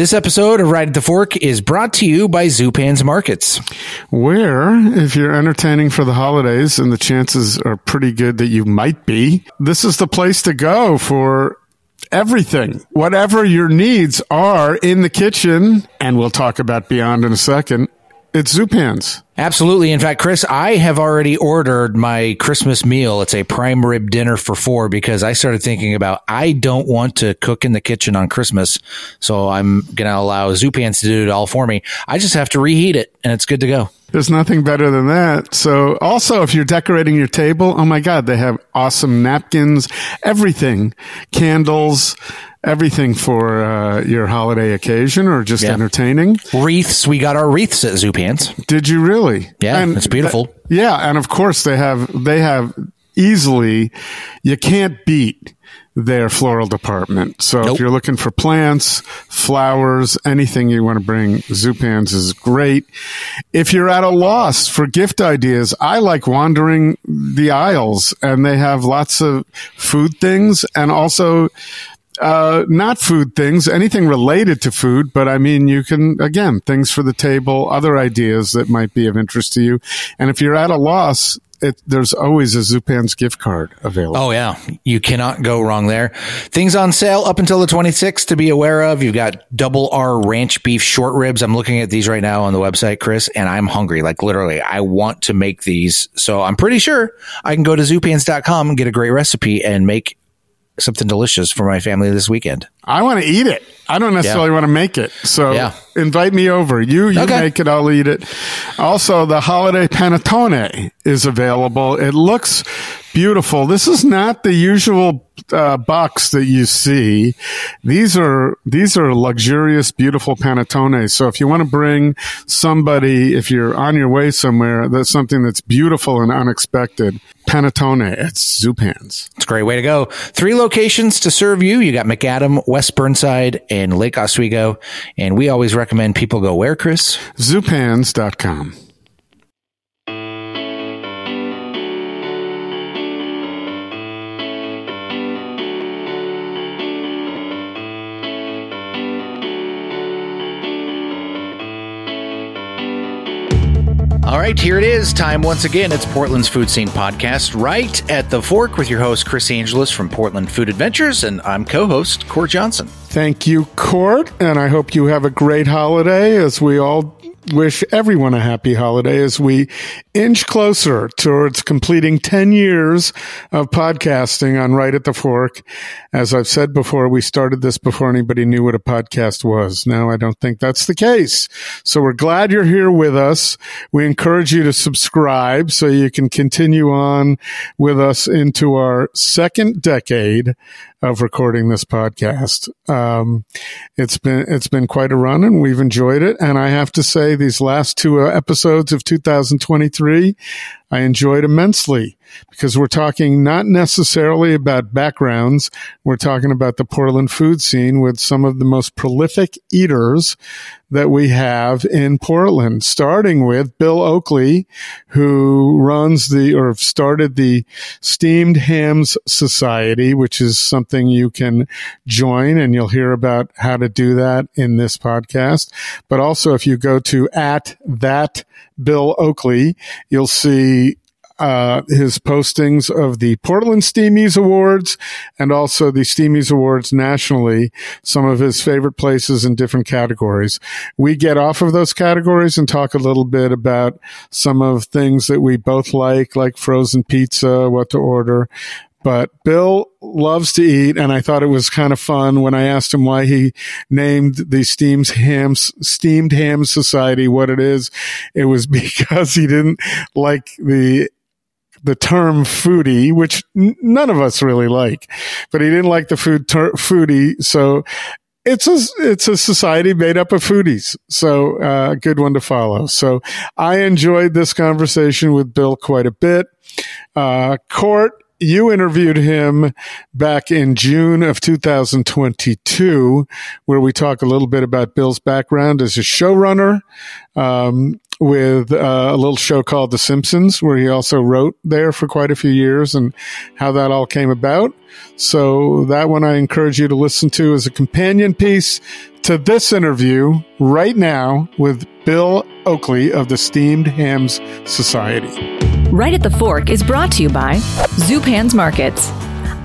This episode of Right at the Fork is brought to you by Zupan's Markets. Where, if you're entertaining for the holidays, and the chances are pretty good that you might be, this is the place to go for everything. Whatever your needs are in the kitchen, and we'll talk about beyond in a second, it's Zupan's. Absolutely. In fact, Chris, I have already ordered my Christmas meal. It's a prime rib dinner for four because I started thinking about I don't want to cook in the kitchen on Christmas. So I'm going to allow Zupans to do it all for me. I just have to reheat it and it's good to go. There's nothing better than that. So also, if you're decorating your table, oh my God, they have awesome napkins, everything, candles, everything for uh, your holiday occasion or just Yeah. entertaining. Wreaths. We got our wreaths at Zupans. Did you really? Yeah, it's beautiful. th- yeah, and of course they have they have easily you can't beat their floral department. So Nope. if you're looking for plants, flowers, anything you want to bring, Zupans is great. If you're at a loss for gift ideas, I like wandering the aisles and they have lots of food things and also uh, not food things, anything related to food, but I mean, you can, again, things for the table, other ideas that might be of interest to you. And if you're at a loss, it, there's always a Zupan's gift card available. Oh yeah, you cannot go wrong there. Things on sale up until the 26th to be aware of. You've got double R ranch beef short ribs. I'm looking at these right now on the website, Chris, and I'm hungry. Like literally, I want to make these. So I'm pretty sure I can go to zupans.com and get a great recipe and make something delicious for my family this weekend. I want to eat it. I don't necessarily want to make it. So Yeah. invite me over. You, you Okay. make it. I'll eat it. Also, the holiday panettone is available. It looks beautiful. This is not the usual uh, box that you see. These are these are luxurious, beautiful panettones. So if you want to bring somebody, if you're on your way somewhere, that's something that's beautiful and unexpected. Panettone at Zupans. It's a great way to go. Three locations to serve you. You got Macadam, West Burnside, and Lake Oswego. And we always recommend people go where, Chris? Zupans.com. All right, here it is. Time once again. It's Portland's Food Scene Podcast, right at the fork with your host, Chris Angelus from Portland Food Adventures, and I'm co host, Court Johnson. Thank you, Court, and I hope you have a great holiday as we all wish everyone a happy holiday as we inch closer towards completing 10 years of podcasting on Right at the Fork. As I've said before, we started this before anybody knew what a podcast was. Now I don't think that's the case. So we're glad you're here with us. We encourage you to subscribe so you can continue on with us into our second decade of recording this podcast. Um, it's been it's been quite a run, and we've enjoyed it. And I have to say, these last two episodes of 2023, I enjoyed immensely because we're talking not necessarily about backgrounds. We're talking about the Portland food scene with some of the most prolific eaters that we have in Portland, starting with Bill Oakley, who runs the or started the Steamed Hams Society, which is something you can join and you'll hear about how to do that in this podcast. But also if you go to at that Bill Oakley, you'll see uh, his postings of the Portland Steamies Awards and also the Steamies Awards nationally, some of his favorite places in different categories. We get off of those categories and talk a little bit about some of things that we both like, like frozen pizza, what to order. But Bill loves to eat, and I thought it was kind of fun when I asked him why he named the Steamed Hams Steamed Ham Society what it is. It was because he didn't like the the term foodie, which n- none of us really like, but he didn't like the food ter- foodie. So it's a, it's a society made up of foodies. So, uh, good one to follow. So I enjoyed this conversation with Bill quite a bit. Uh, Court, you interviewed him back in June of 2022, where we talk a little bit about Bill's background as a showrunner, um, with uh, a little show called The Simpsons, where he also wrote there for quite a few years and how that all came about. So that one I encourage you to listen to as a companion piece to this interview right now with Bill Oakley of the Steamed Hams Society. Right at the Fork is brought to you by Zupan's Markets.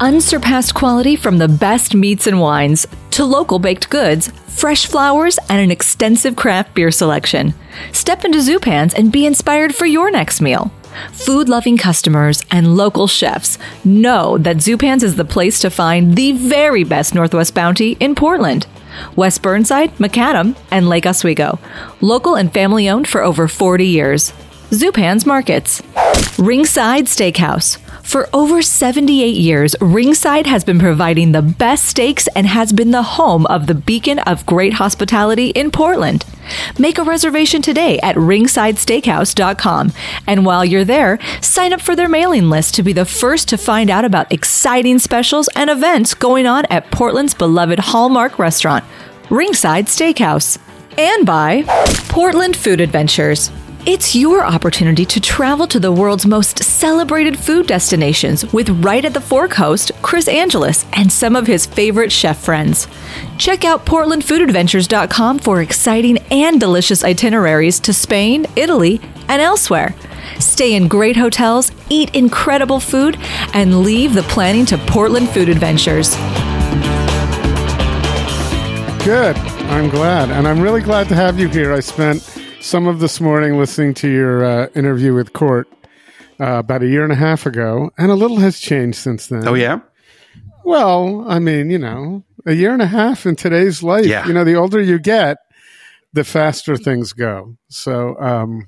Unsurpassed quality from the best meats and wines to local baked goods, fresh flowers, and an extensive craft beer selection. Step into Zupan's and be inspired for your next meal. Food loving customers and local chefs know that Zupan's is the place to find the very best Northwest Bounty in Portland. West Burnside, Macadam, and Lake Oswego. Local and family owned for over 40 years. Zupan's Markets. Ringside Steakhouse. For over 78 years, Ringside has been providing the best steaks and has been the home of the beacon of great hospitality in Portland. Make a reservation today at ringsidesteakhouse.com. And while you're there, sign up for their mailing list to be the first to find out about exciting specials and events going on at Portland's beloved Hallmark restaurant, Ringside Steakhouse. And by Portland Food Adventures. It's your opportunity to travel to the world's most celebrated food destinations with right at the Fork host, Chris Angelus, and some of his favorite chef friends. Check out PortlandFoodAdventures.com for exciting and delicious itineraries to Spain, Italy, and elsewhere. Stay in great hotels, eat incredible food, and leave the planning to Portland Food Adventures. Good. I'm glad. And I'm really glad to have you here. I spent some of this morning listening to your uh, interview with Court uh, about a year and a half ago, and a little has changed since then. Oh, yeah? Well, I mean, you know, a year and a half in today's life, Yeah. you know, the older you get, the faster things go. So, um,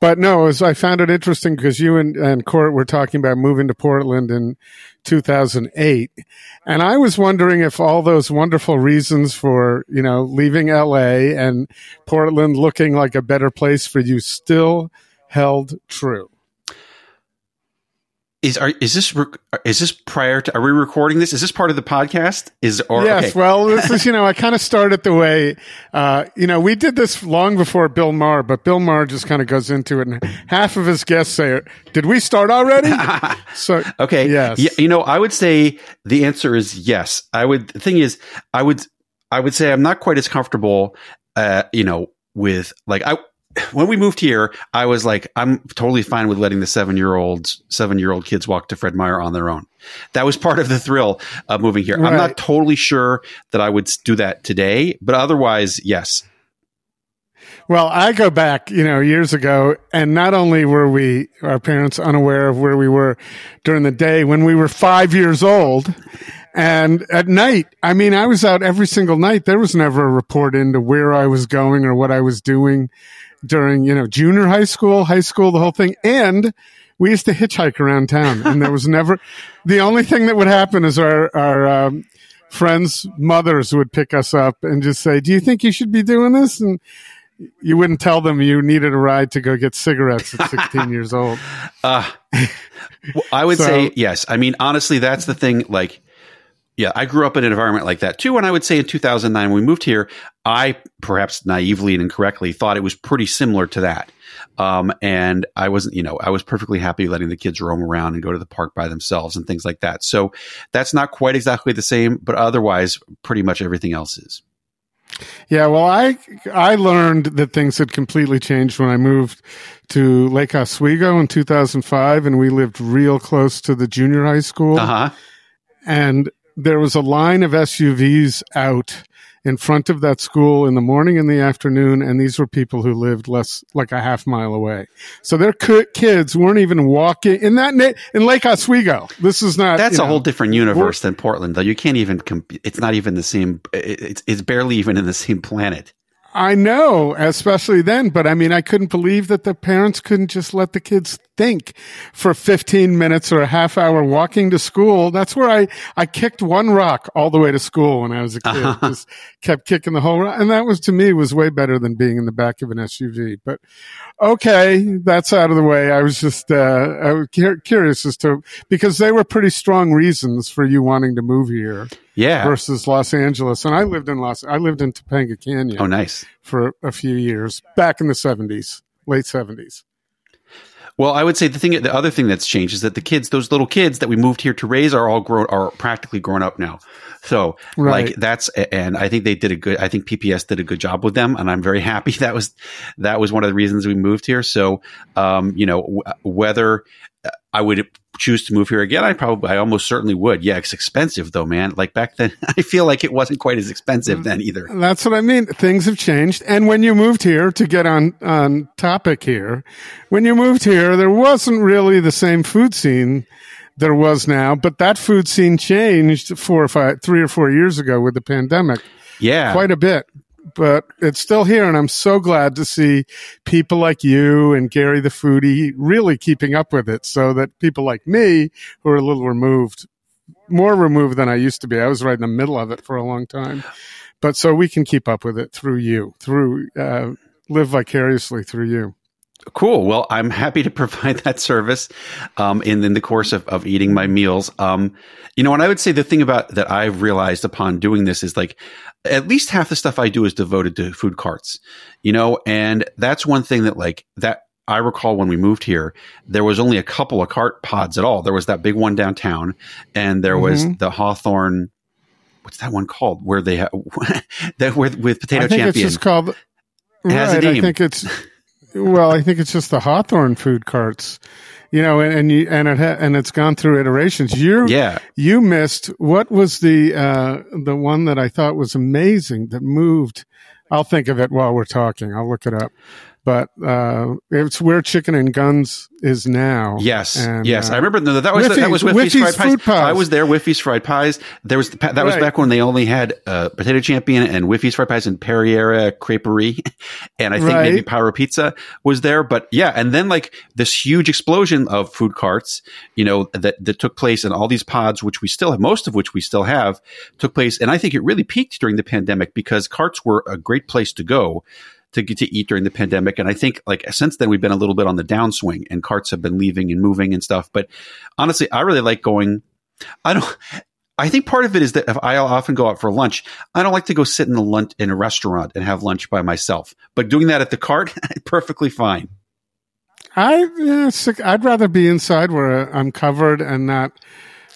but no, was, I found it interesting because you and, and Court were talking about moving to Portland in 2008. And I was wondering if all those wonderful reasons for, you know, leaving LA and Portland looking like a better place for you still held true. Is are, is this is this prior to? Are we recording this? Is this part of the podcast? Is or yes, okay. well, this is, you know, I kind of started the way, uh, you know, we did this long before Bill Maher, but Bill Maher just kind of goes into it, and half of his guests say, Did we start already? so, okay. Yes. Yeah, you know, I would say the answer is yes. I would. The thing is, I would I would say I'm not quite as comfortable. Uh, you know, with like I when we moved here, I was like, I'm totally fine with letting the seven year olds, seven year old kids walk to Fred Meyer on their own. That was part of the thrill of moving here. I'm not totally sure that I would do that today, but otherwise, yes. well, I go back, you know, years ago, and not only were we, our parents, unaware of where we were during the day when we were five years old, and at night, I mean, I was out every single night. There was never a report into where I was going or what I was doing during, you know, junior high school, high school, the whole thing. And we used to hitchhike around town and there was never, the only thing that would happen is our, our, um, friends' mothers would pick us up and just say, do you think you should be doing this? And you wouldn't tell them you needed a ride to go get cigarettes at 16 years old. Uh, I would So- say yes. I mean, honestly, that's the thing. Like, yeah, I grew up in an environment like that too. And I would say in 2009, when we moved here, I perhaps naively and incorrectly thought it was pretty similar to that. Um, and I wasn't, you know, I was perfectly happy letting the kids roam around and go to the park by themselves and things like that. So that's not quite exactly the same, but otherwise, pretty much everything else is. Yeah, well, I I learned that things had completely changed when I moved to Lake Oswego in 2005, and we lived real close to the junior high school. Uh huh. And there was a line of SUVs out in front of that school in the morning and the afternoon, and these were people who lived less like a half mile away. So their kids weren't even walking in that in Lake Oswego. This is not. That's a know, whole different universe than Portland, though. You can't even, comp- it's not even the same, it's, it's barely even in the same planet. I know, especially then, but I mean, I couldn't believe that the parents couldn't just let the kids think for 15 minutes or a half hour walking to school. That's where I, I kicked one rock all the way to school when I was a kid. Uh-huh. Just kept kicking the whole rock. And that was to me was way better than being in the back of an SUV. But okay, that's out of the way. I was just, uh, I was curious as to, because they were pretty strong reasons for you wanting to move here Yeah. versus Los Angeles. And I lived in Los, I lived in Topanga Canyon Oh, nice. for a few years back in the 70s, late 70s. Well, I would say the thing, the other thing that's changed is that the kids, those little kids that we moved here to raise, are all grown, are practically grown up now. So, Right. like that's, and I think they did a good. I think PPS did a good job with them, and I'm very happy. That was that was one of the reasons we moved here. So, um, you know, w- whether I would choose to move here again, I probably, I almost certainly would. Yeah, it's expensive though, man. Like back then, I feel like it wasn't quite as expensive mm. then either. That's what I mean. Things have changed. And when you moved here, to get on, on topic here, when you moved here, there wasn't really the same food scene there was now, but that food scene changed four or five, three or four years ago with the pandemic Yeah, quite a bit. But it's still here, and I'm so glad to see people like you and Gary the foodie really keeping up with it, so that people like me, who are a little removed, more removed than I used to be, I was right in the middle of it for a long time, but so we can keep up with it through you, through uh, live vicariously through you. Cool. Well, I'm happy to provide that service um, in, in the course of, of eating my meals. Um, you know, and I would say the thing about that I've realized upon doing this is like at least half the stuff I do is devoted to food carts, you know, and that's one thing that like that I recall when we moved here, there was only a couple of cart pods at all. There was that big one downtown and there was Mhm. the Hawthorne. What's that one called? Where they have that with, with Potato I think Champion. it's just called. It has a right, I think it's. Well, I think it's just the Hawthorne food carts, you know, and, and you and it ha, and it's gone through iterations. You're yeah. you missed what was the uh, the one that I thought was amazing that moved. I'll think of it while we're talking. I'll look it up. But uh, it's where Chicken and Guns is now. Yes, And, yes, uh, I remember no, that was that was Whiffy's- Whiffy's, fried Food pies. Pies. I was there. Whiffy's fried pies. There was that was Right. back when they only had uh, Potato Champion and Whiffy's fried pies and Perriera Creperie, and I think maybe Right. Pyro Pizza was there. But yeah, and then like this huge explosion of food carts, you know, that that took place, and all these pods, which we still have, most of which we still have, took place, and I think it really peaked during the pandemic because carts were a great place to go to get to eat during the pandemic. And I think like since then we've been a little bit on the downswing and carts have been leaving and moving and stuff. But honestly, I really like going. I don't. I think part of it is that if I often go out for lunch, I don't like to go sit in a lunch in a restaurant and have lunch by myself. But doing that at the cart, perfectly fine. I yeah, I'd rather be inside where I'm covered and not.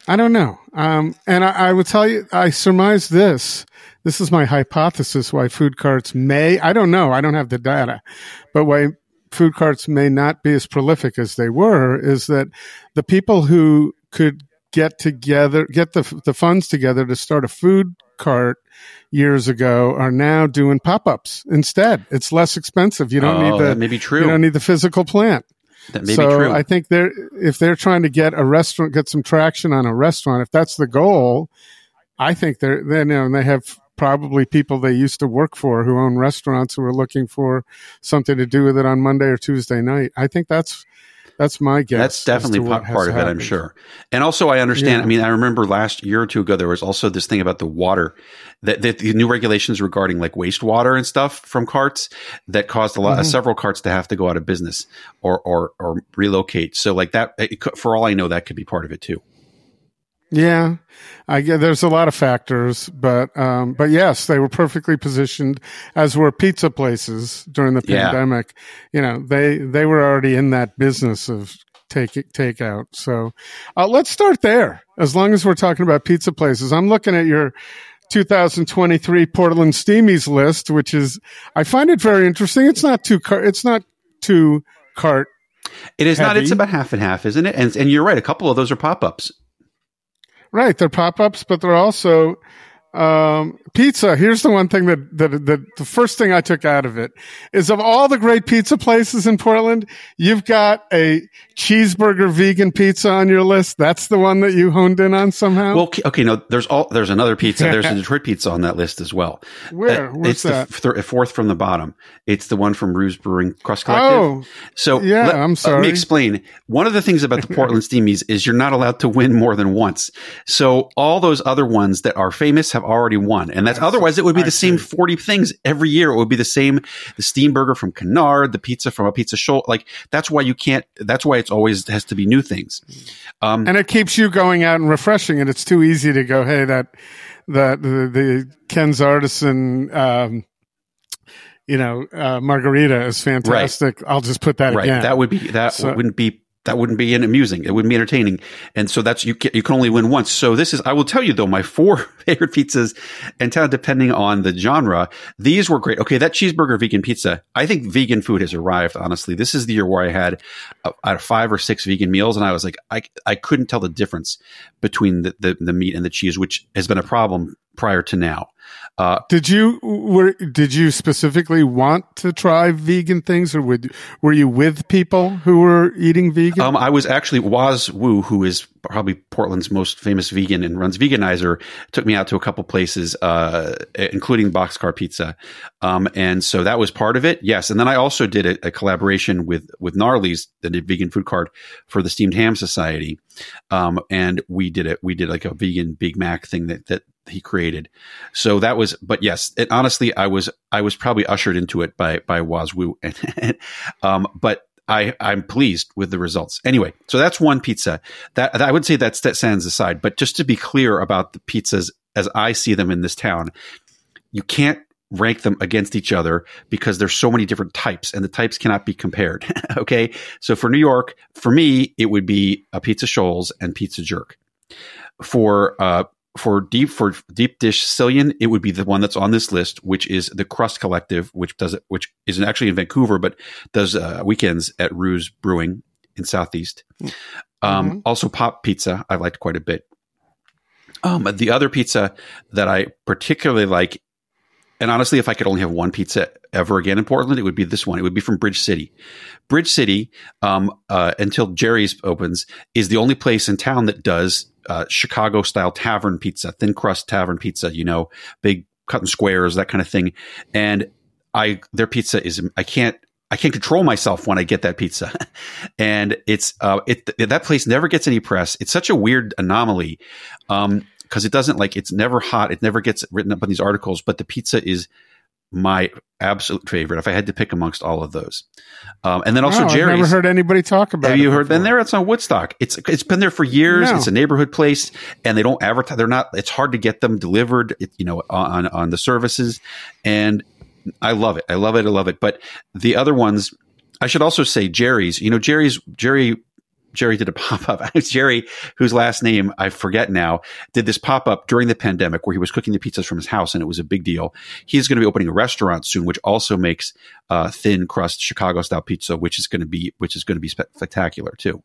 I don't know. Um, and I, I would tell you, I surmise this. This is my hypothesis why food carts may. I don't know. I don't have the data, but why food carts may not be as prolific as they were is that the people who could get together, get the the funds together to start a food cart years ago are now doing pop-ups instead. It's less expensive. You don't oh, need the that may be true. you don't need the physical plant that may so be true. I think they're if they're trying to get a restaurant, get some traction on a restaurant, if that's the goal, I think they're they you know and they have probably people they used to work for who own restaurants who are looking for something to do with it on Monday or Tuesday night. I think that's that's my guess. That's definitely to what pa- has part of it, I'm sure. And also, I understand. Yeah. I mean, I remember last year or two ago, there was also this thing about the water that, that the new regulations regarding like wastewater and stuff from carts that caused a lot, Mhm. several carts to have to go out of business or or or relocate. So, like that, it for all I know, that could be part of it too. Yeah, I get there's a lot of factors, but um, but yes, they were perfectly positioned, as were pizza places during the Yeah. pandemic. You know, they they were already in that business of take takeout. So uh, let's start there. As long as we're talking about pizza places, I'm looking at your 2023 Portland Steamies list, which is I find it very interesting. It's not too car- it's not too cart It is not. It's about half and half, isn't it? And and you're right. A couple of those are pop ups. Right, they're pop ups, but they're also um, pizza. Here's the one thing that, that that the first thing I took out of it is of all the great pizza places in Portland, you've got a cheeseburger vegan pizza on your list. That's the one that you honed in on somehow. Well, okay, no, there's all there's another pizza. There's a Detroit pizza on that list as well. Where? Uh, it's that? the th- fourth from the bottom. It's the one from Ruse Brewing Crust Collective. oh, So Yeah, let, I'm sorry. Let me explain. One of the things about the Portland Steamies is you're not allowed to win more than once. So all those other ones that are famous have already won, and that's I see. otherwise it would be I the same forty things every year. It would be the same. The steam burger from Canard, the pizza from Apizza Scholls. Like that's why you can't. That's why it's always has to be new things. Um, and it keeps you going out and refreshing it. It's too easy to go, hey, that that the, the Ken's artisan, um, you know, uh, margarita is fantastic. I'll just put that right. again. That would be that So- wouldn't be that wouldn't be amusing. It wouldn't be entertaining. And so that's you. Can, you can only win once. So this is. I will tell you though, my four favorite pizzas, and depending on the genre, these were great. Okay, that cheeseburger vegan pizza. I think vegan food has arrived. Honestly, this is the year where I had uh, out of five or six vegan meals, and I was like, I I couldn't tell the difference between the the, the meat and the cheese, which has been a problem prior to now. Uh, Did you were did you specifically want to try vegan things, or would were you with people who were eating vegan? Um, I was actually Waz Wu, who is probably Portland's most famous vegan and runs Veganizer, took me out to a couple places, uh, including Boxcar Pizza, um, and so that was part of it. Yes, and then I also did a, a collaboration with with Gnarly's, the vegan food card for the Steamed Ham Society, um, and we did it. We did like a vegan Big Mac thing that that he created. So that was, but yes, it, honestly, I was I was probably ushered into it by by Waz Wu, um, but I, I'm pleased with the results. Anyway, so that's one pizza. That I would say that's that stands aside. But just to be clear about the pizzas as I see them in this town, you can't rank them against each other because there's so many different types and the types cannot be compared. okay. So for New York, for me, it would be Apizza Scholls and pizza jerk. For uh for deep for deep dish Sicilian, it would be the one that's on this list, which is the Crust Collective, which does it, which is actually in Vancouver, but does uh, weekends at Ruse Brewing in Southeast. Um, Mhm. Also, Pop Pizza I liked quite a bit. Um, the other pizza that I particularly like, and honestly, if I could only have one pizza ever again in Portland, it would be this one. It would be from Bridge City. Bridge City, um, uh, until Jerry's opens, is the only place in town that does uh, Chicago style tavern pizza, thin crust tavern pizza. You know, big cut in squares, that kind of thing. And I, their pizza is, I can't. I can't control myself when I get that pizza, and it's uh, it that place never gets any press. It's such a weird anomaly, um, because it doesn't like it's never hot. It never gets written up in these articles, but the pizza is my absolute favorite. If I had to pick amongst all of those, um, and then also I've Jerry's. never heard anybody talk about. Have you heard? Been there? It's on Woodstock. It's it's been there for years. No. It's a neighborhood place, and they don't advertise. They're not. It's hard to get them delivered. You know, on on the services, and I love it. I love it. I love it. But the other ones, I should also say Jerry's. You know, Jerry's Jerry. Jerry did a pop up. Jerry, whose last name I forget now, did this pop up during the pandemic where he was cooking the pizzas from his house, and it was a big deal. He's going to be opening a restaurant soon, which also makes uh, thin crust Chicago style pizza, which is going to be which is going to be spe- spectacular too.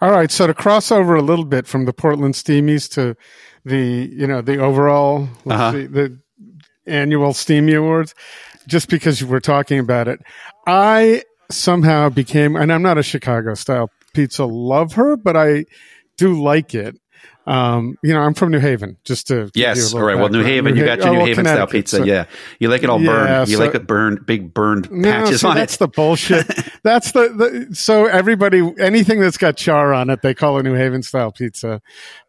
All right, so to cross over a little bit from the Portland Steamies to the you know the overall let's Uh-huh. see, the annual Steamy Awards, just because we're talking about it, I somehow became, and I'm not a Chicago style pizza love her, but I do like it. Um, you know, I'm from New Haven, just to give you a Yes. All right. Well, New. Haven, you got your oh, New well, Haven style pizza. so- yeah. You like it all Yeah, burned. You so- like it burned, big burned No, patches see, on that's it. That's the bullshit. that's the, the so everybody anything that's got char on it, they call a New Haven style pizza,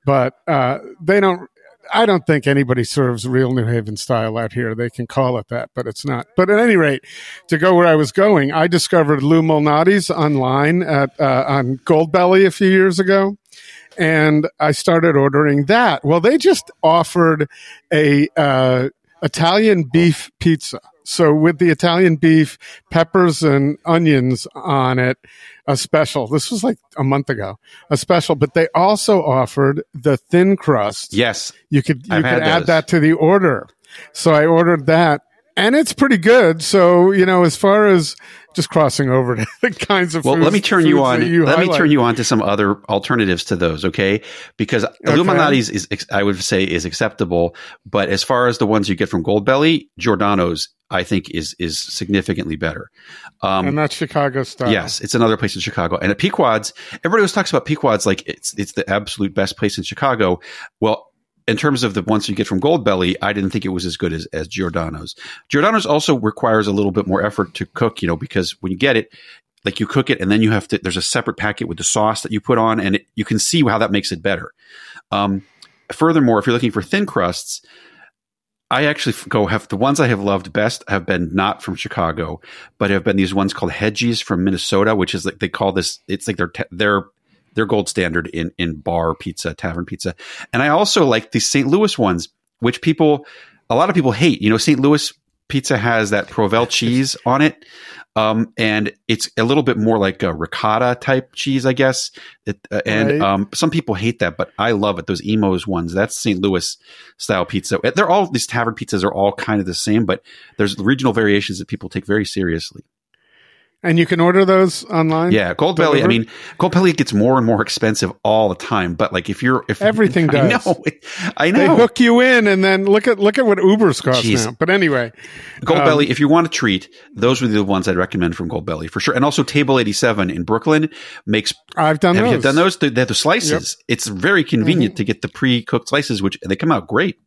but uh, they don't. I don't think anybody serves real New Haven style out here. They can call it that, but it's not. But at any rate, to go where I was going, I discovered Lou Malnati's online at uh, on Goldbelly a few years ago, and I started ordering that. Well, they just offered a uh, Italian beef pizza. So with the Italian beef, peppers and onions on it, a special. This was like a month ago, a special. But they also offered the thin crust. Yes. You could you I've could add those. that to the order. So I ordered that, and it's pretty good. So you know, as far as just crossing over to the kinds of Well, foods, let me turn you on. you let me turn you on to some other alternatives to those, okay? Because Lou Malnati's is, I would say, is acceptable, but as far as the ones you get from Goldbelly, Giordano's, I think is is significantly better. Um, and that's Chicago style. Yes, it's another place in Chicago. And at Pequod's, everybody always talks about Pequod's like it's it's the absolute best place in Chicago. Well, in terms of the ones you get from Goldbelly, I didn't think it was as good as, as Giordano's. Giordano's also requires a little bit more effort to cook, you know, because when you get it, like you cook it and then you have to, there's a separate packet with the sauce that you put on and it, you can see how that makes it better. Um, furthermore, if you're looking for thin crusts, I actually go have the ones I have loved best have been not from Chicago, but have been these ones called Heggies from Minnesota, which is like they call this. It's like their te- their their gold standard in in bar pizza, tavern pizza, and I also like the St. Louis ones, which people a lot of people hate. You know, St. Louis pizza has that Provel cheese on it. Um, and it's a little bit more like a ricotta type cheese, I guess. It, uh, and Right. um, some people hate that, but I love it. Those Imo's ones, that's St. Louis style pizza. They're all these tavern pizzas are all kind of the same, but there's regional variations that people take very seriously. And you can order those online. Yeah, Gold Belly. I mean, Gold Belly gets more and more expensive all the time. But like, if you're if Everything I does. know, I know, They hook you in, and then look at look at what Uber's cost Jeez. now. But anyway, Gold Um, Belly, if you want a treat, those would be the ones I'd recommend from Gold Belly for sure. And also Table 87 in Brooklyn makes, I've done have those. you done those? They have the slices. It's very convenient to get the pre-cooked slices, which they come out great.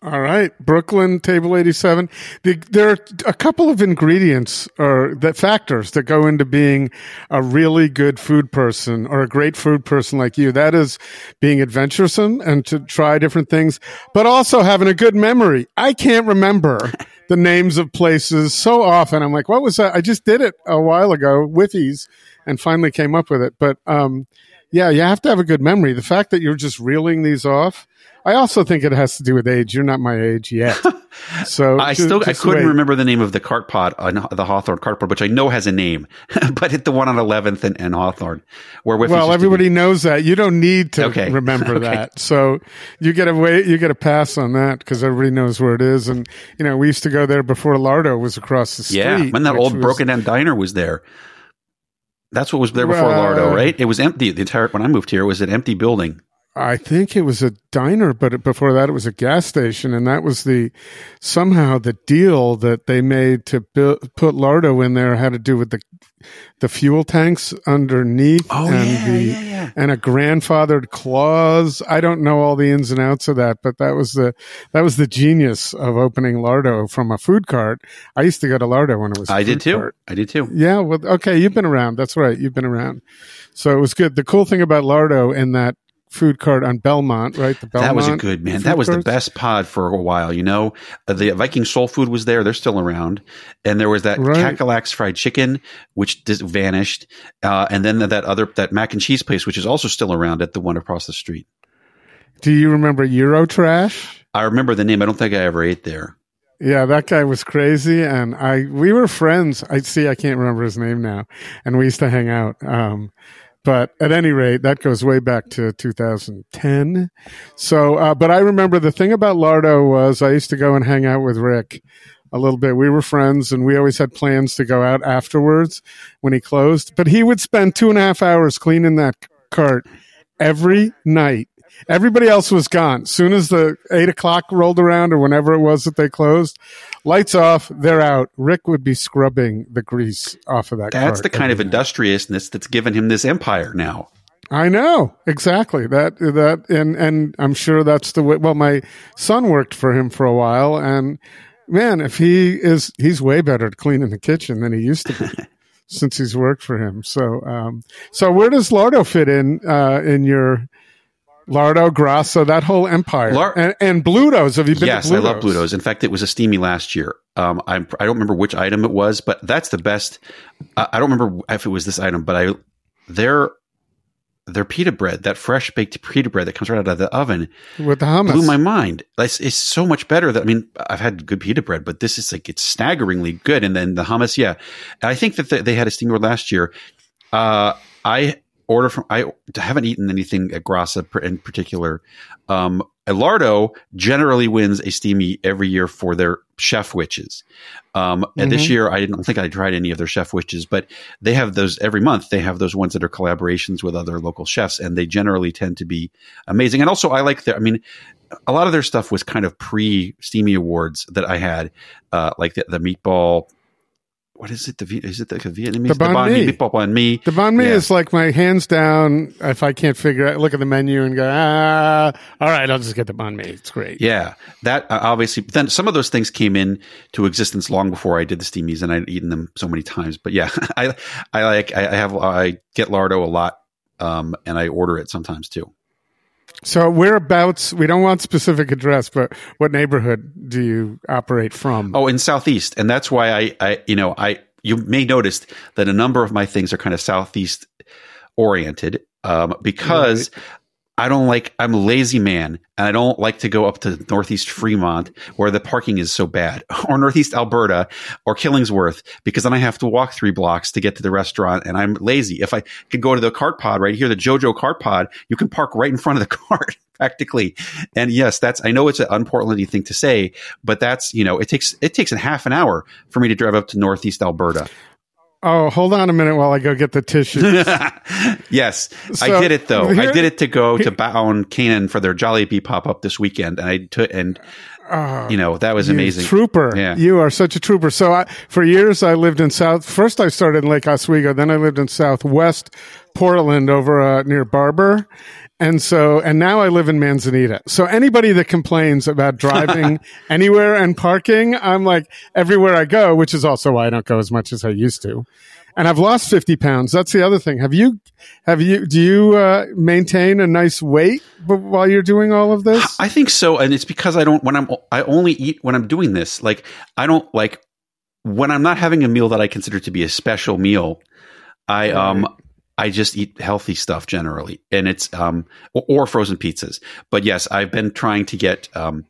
All right, Brooklyn Table Eighty Seven. The, there are a couple of ingredients or that factors that go into being a really good food person or a great food person like you. That is being adventuresome and to try different things, but also having a good memory. I can't remember the names of places so often. I'm like, what was that? I just did it a while ago, Whiffies, and finally came up with it. But um, yeah, you have to have a good memory. The fact that you're just reeling these off. I also think it has to do with age. You're not my age yet. So I ju- still, I couldn't wait. remember the name of the cart pot on the Hawthorne cart pot, which I know has a name, but it's the one on 11th and, and Hawthorne where Whiffy's Well, used to be. everybody knows that. You don't need to Okay. remember Okay. that. So you get a wait, you get a pass on that because everybody knows where it is. And you know, we used to go there before Lardo was across the street. Yeah, when that old was- broken down diner was there. That's what was there before Uh, Lardo, right? It was empty. The entire when I moved here, it was an empty building. I think it was a diner, but before that, it was a gas station, and that was the somehow the deal that they made to build, put Lardo in there had to do with the the fuel tanks underneath Oh, and yeah, the yeah, yeah. and a grandfathered clause. I don't know all the ins and outs of that, but that was the that was the genius of opening Lardo from a food cart. I used to go to Lardo when it was. a I did too. cart. I did too. Yeah, well, okay, you've been around. That's right, you've been around. So it was good. The cool thing about Lardo in that food cart on Belmont, right? The Belmont. that was a good man. That was the best pod for a while. You know, Uh, the Viking Soul Food was there; they're still around. And there was that Right. Cackalack's fried chicken, which dis- vanished. Uh, and then that other that mac and cheese place, which is also still around at the one across the street. Do you remember Eurotrash? I remember the name. I don't think I ever ate there. Yeah, that guy was crazy, and I we were friends. I see. I can't remember his name now, and we used to hang out. Um, but at any rate, that goes way back to 2010. So, uh, but I remember the thing about Lardo was I used to go and hang out with Rick a little bit. We were friends, and we always had plans to go out afterwards when he closed. But he would spend two and a half hours cleaning that cart every night. Everybody else was gone. Soon as the eight o'clock rolled around or whenever it was that they closed, lights off, they're out. Rick would be scrubbing the grease off of that That's the kind of industriousness that's given him this empire now. I know exactly that that and and I'm sure that's the way. Well, my son worked for him for a while, and man, if he is, he's way better at cleaning the kitchen than he used to be since he's worked for him. So, um, so where does Lardo fit in uh, in your Lardo, Grassa, that whole empire, Lar- and, and Bluto's? Have you been? Yes, to I love Bluto's? In fact, it was a steamy last year. Um, I'm, I don't remember which item it was, but that's the best. I I don't remember if it was this item, but I their their pita bread, that fresh baked pita bread that comes right out of the oven, with the hummus. blew my mind. It's, it's so much better. That I mean, I've had good pita bread, but this is like it's staggeringly good. And then the hummus, yeah. And I think that they- they had a steamy last year. Uh, I order from. I haven't eaten anything at Grassa in particular. Um, Lardo generally wins a steamy every year for their chef witches. Um, and this Mhm. year, I didn't think I tried any of their chef witches, but they have those every month. They have those ones that are collaborations with other local chefs, and they generally tend to be amazing. And also, I like their. I mean, a lot of their stuff was kind of pre Steamy Awards that I had, uh, like the, the meatball. What is it? The is it the Vietnamese The banh mi. banh mi? The banh mi Yeah. is like my hands down. If I can't figure out, look at the menu and go, ah, all right, I'll just get the banh mi. It's great. Yeah, that uh, obviously. Then some of those things came in to existence long before I did the steamies, and I'd eaten them so many times. But yeah, I I like I I have I get lardo a lot, um, and I order it sometimes too. So whereabouts? We don't want specific address, but what neighborhood do you operate from? Oh, in southeast, and that's why I I you know I you may notice that a number of my things are kind of southeast oriented um, because. I don't like, I'm a lazy man and I don't like to go up to Northeast Fremont where the parking is so bad or Northeast Alberta or Killingsworth because then I have to walk three blocks to get to the restaurant and I'm lazy. If I could go to the cart pod right here, the JoJo cart pod, you can park right in front of the cart practically. And yes, that's, I know it's an unportlandy thing to say, but that's, you know, it takes, it takes a half an hour for me to drive up to Northeast Alberta. Oh, hold on a minute while I go get the tissue. yes, So, I did it though. here- I did it to go to Baon Kainan for their Jollibee pop up this weekend, and I took and you know that was amazing. Trooper. Yeah. You are such a trooper. So I, for years I lived in South. First I started in Lake Oswego. Then I lived in Southwest Portland over uh, near Barbur. And so, and now I live in Manzanita. So anybody that complains about driving anywhere and parking, I'm like everywhere I go, which is also why I don't go as much as I used to. And I've lost 50 pounds. That's the other thing. Have you, have you, do you, uh, maintain a nice weight b- while you're doing all of this? I think so, and it's because I don't when I'm I only eat when I'm doing this. Like I don't like when I'm not having a meal that I consider to be a special meal. I um I just eat healthy stuff generally, and it's um or, or frozen pizzas. But yes, I've been trying to get um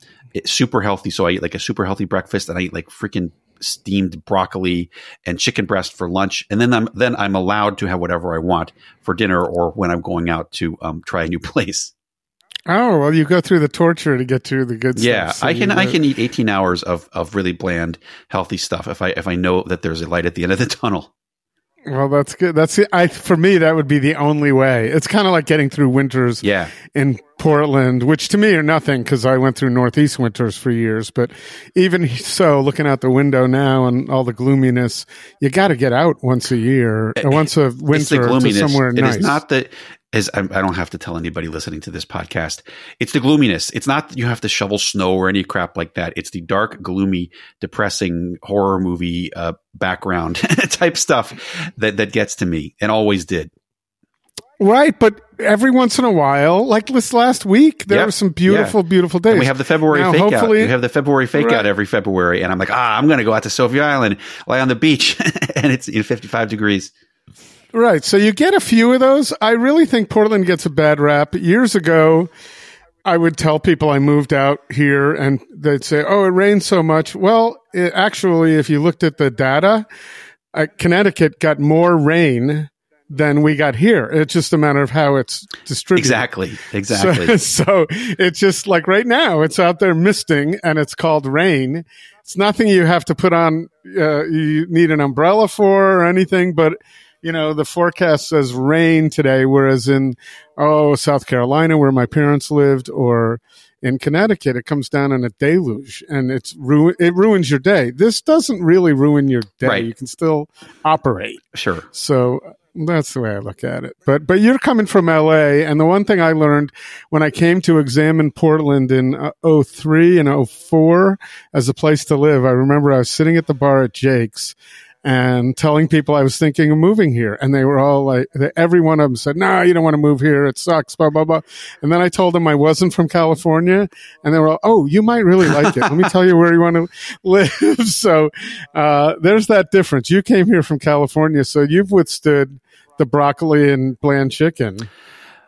super healthy. So I eat like a super healthy breakfast, and I eat like freaking steamed broccoli and chicken breast for lunch, and then I'm then I'm allowed to have whatever I want for dinner or when I'm going out to um try a new place. Oh well, you go through the torture to get to the good Yeah, stuff. so I can I can eat 18 hours of of really bland healthy stuff if I if I know that there's a light at the end of the tunnel. Well, that's good. That's the, I for me that would be the only way. It's kind of like getting through winters Yeah. in Portland, which to me are nothing because I went through Northeast winters for years. But even so, looking out the window now and all the gloominess, you got to get out once a year, eh, or once a winter it's the winter to gloominess. somewhere It nice. is not that as I, I don't have to tell anybody listening to this podcast. It's the gloominess. It's not you have to shovel snow or any crap like that. It's the dark, gloomy, depressing horror movie uh, background type stuff that that gets to me and always did. right, but every once in a while, like this last week, there Yep. were some beautiful, beautiful days. And we have the February Now, fake out. hopefully- We have the February fake Right. out every February, and I'm like, ah, I'm going to go out to Sauvie Island, lie on the beach, and it's you know, 55 degrees. Right. So you get a few of those. I really think Portland gets a bad rap. Years ago, I would tell people I moved out here and they'd say, Oh, it rains so much. Well, it, actually, if you looked at the data, uh, Connecticut got more rain than we got here. It's just a matter of how it's distributed. Exactly, exactly. So, so it's just like right now, it's out there misting and it's called rain. It's nothing you have to put on, uh, you need an umbrella for or anything, but you know, the forecast says rain today, whereas in, oh, South Carolina, where my parents lived, or in Connecticut, it comes down in a deluge and it's ru- it ruins your day. This doesn't really ruin your day. Right. You can still operate. sure. So that's the way I look at it. But but you're coming from LA, and the one thing I learned when I came to examine Portland in uh, 03 and 04 as a place to live, I remember I was sitting at the bar at Jake's and telling people I was thinking of moving here, and they were all like, every one of them said, "No, you don't want to move here. It sucks." Blah blah blah. And then I told them I wasn't from California, and they were all, "Oh, you might really like it. Let me tell you where you want to live." so uh, there's that difference. You came here from California, so you've withstood the broccoli and bland chicken.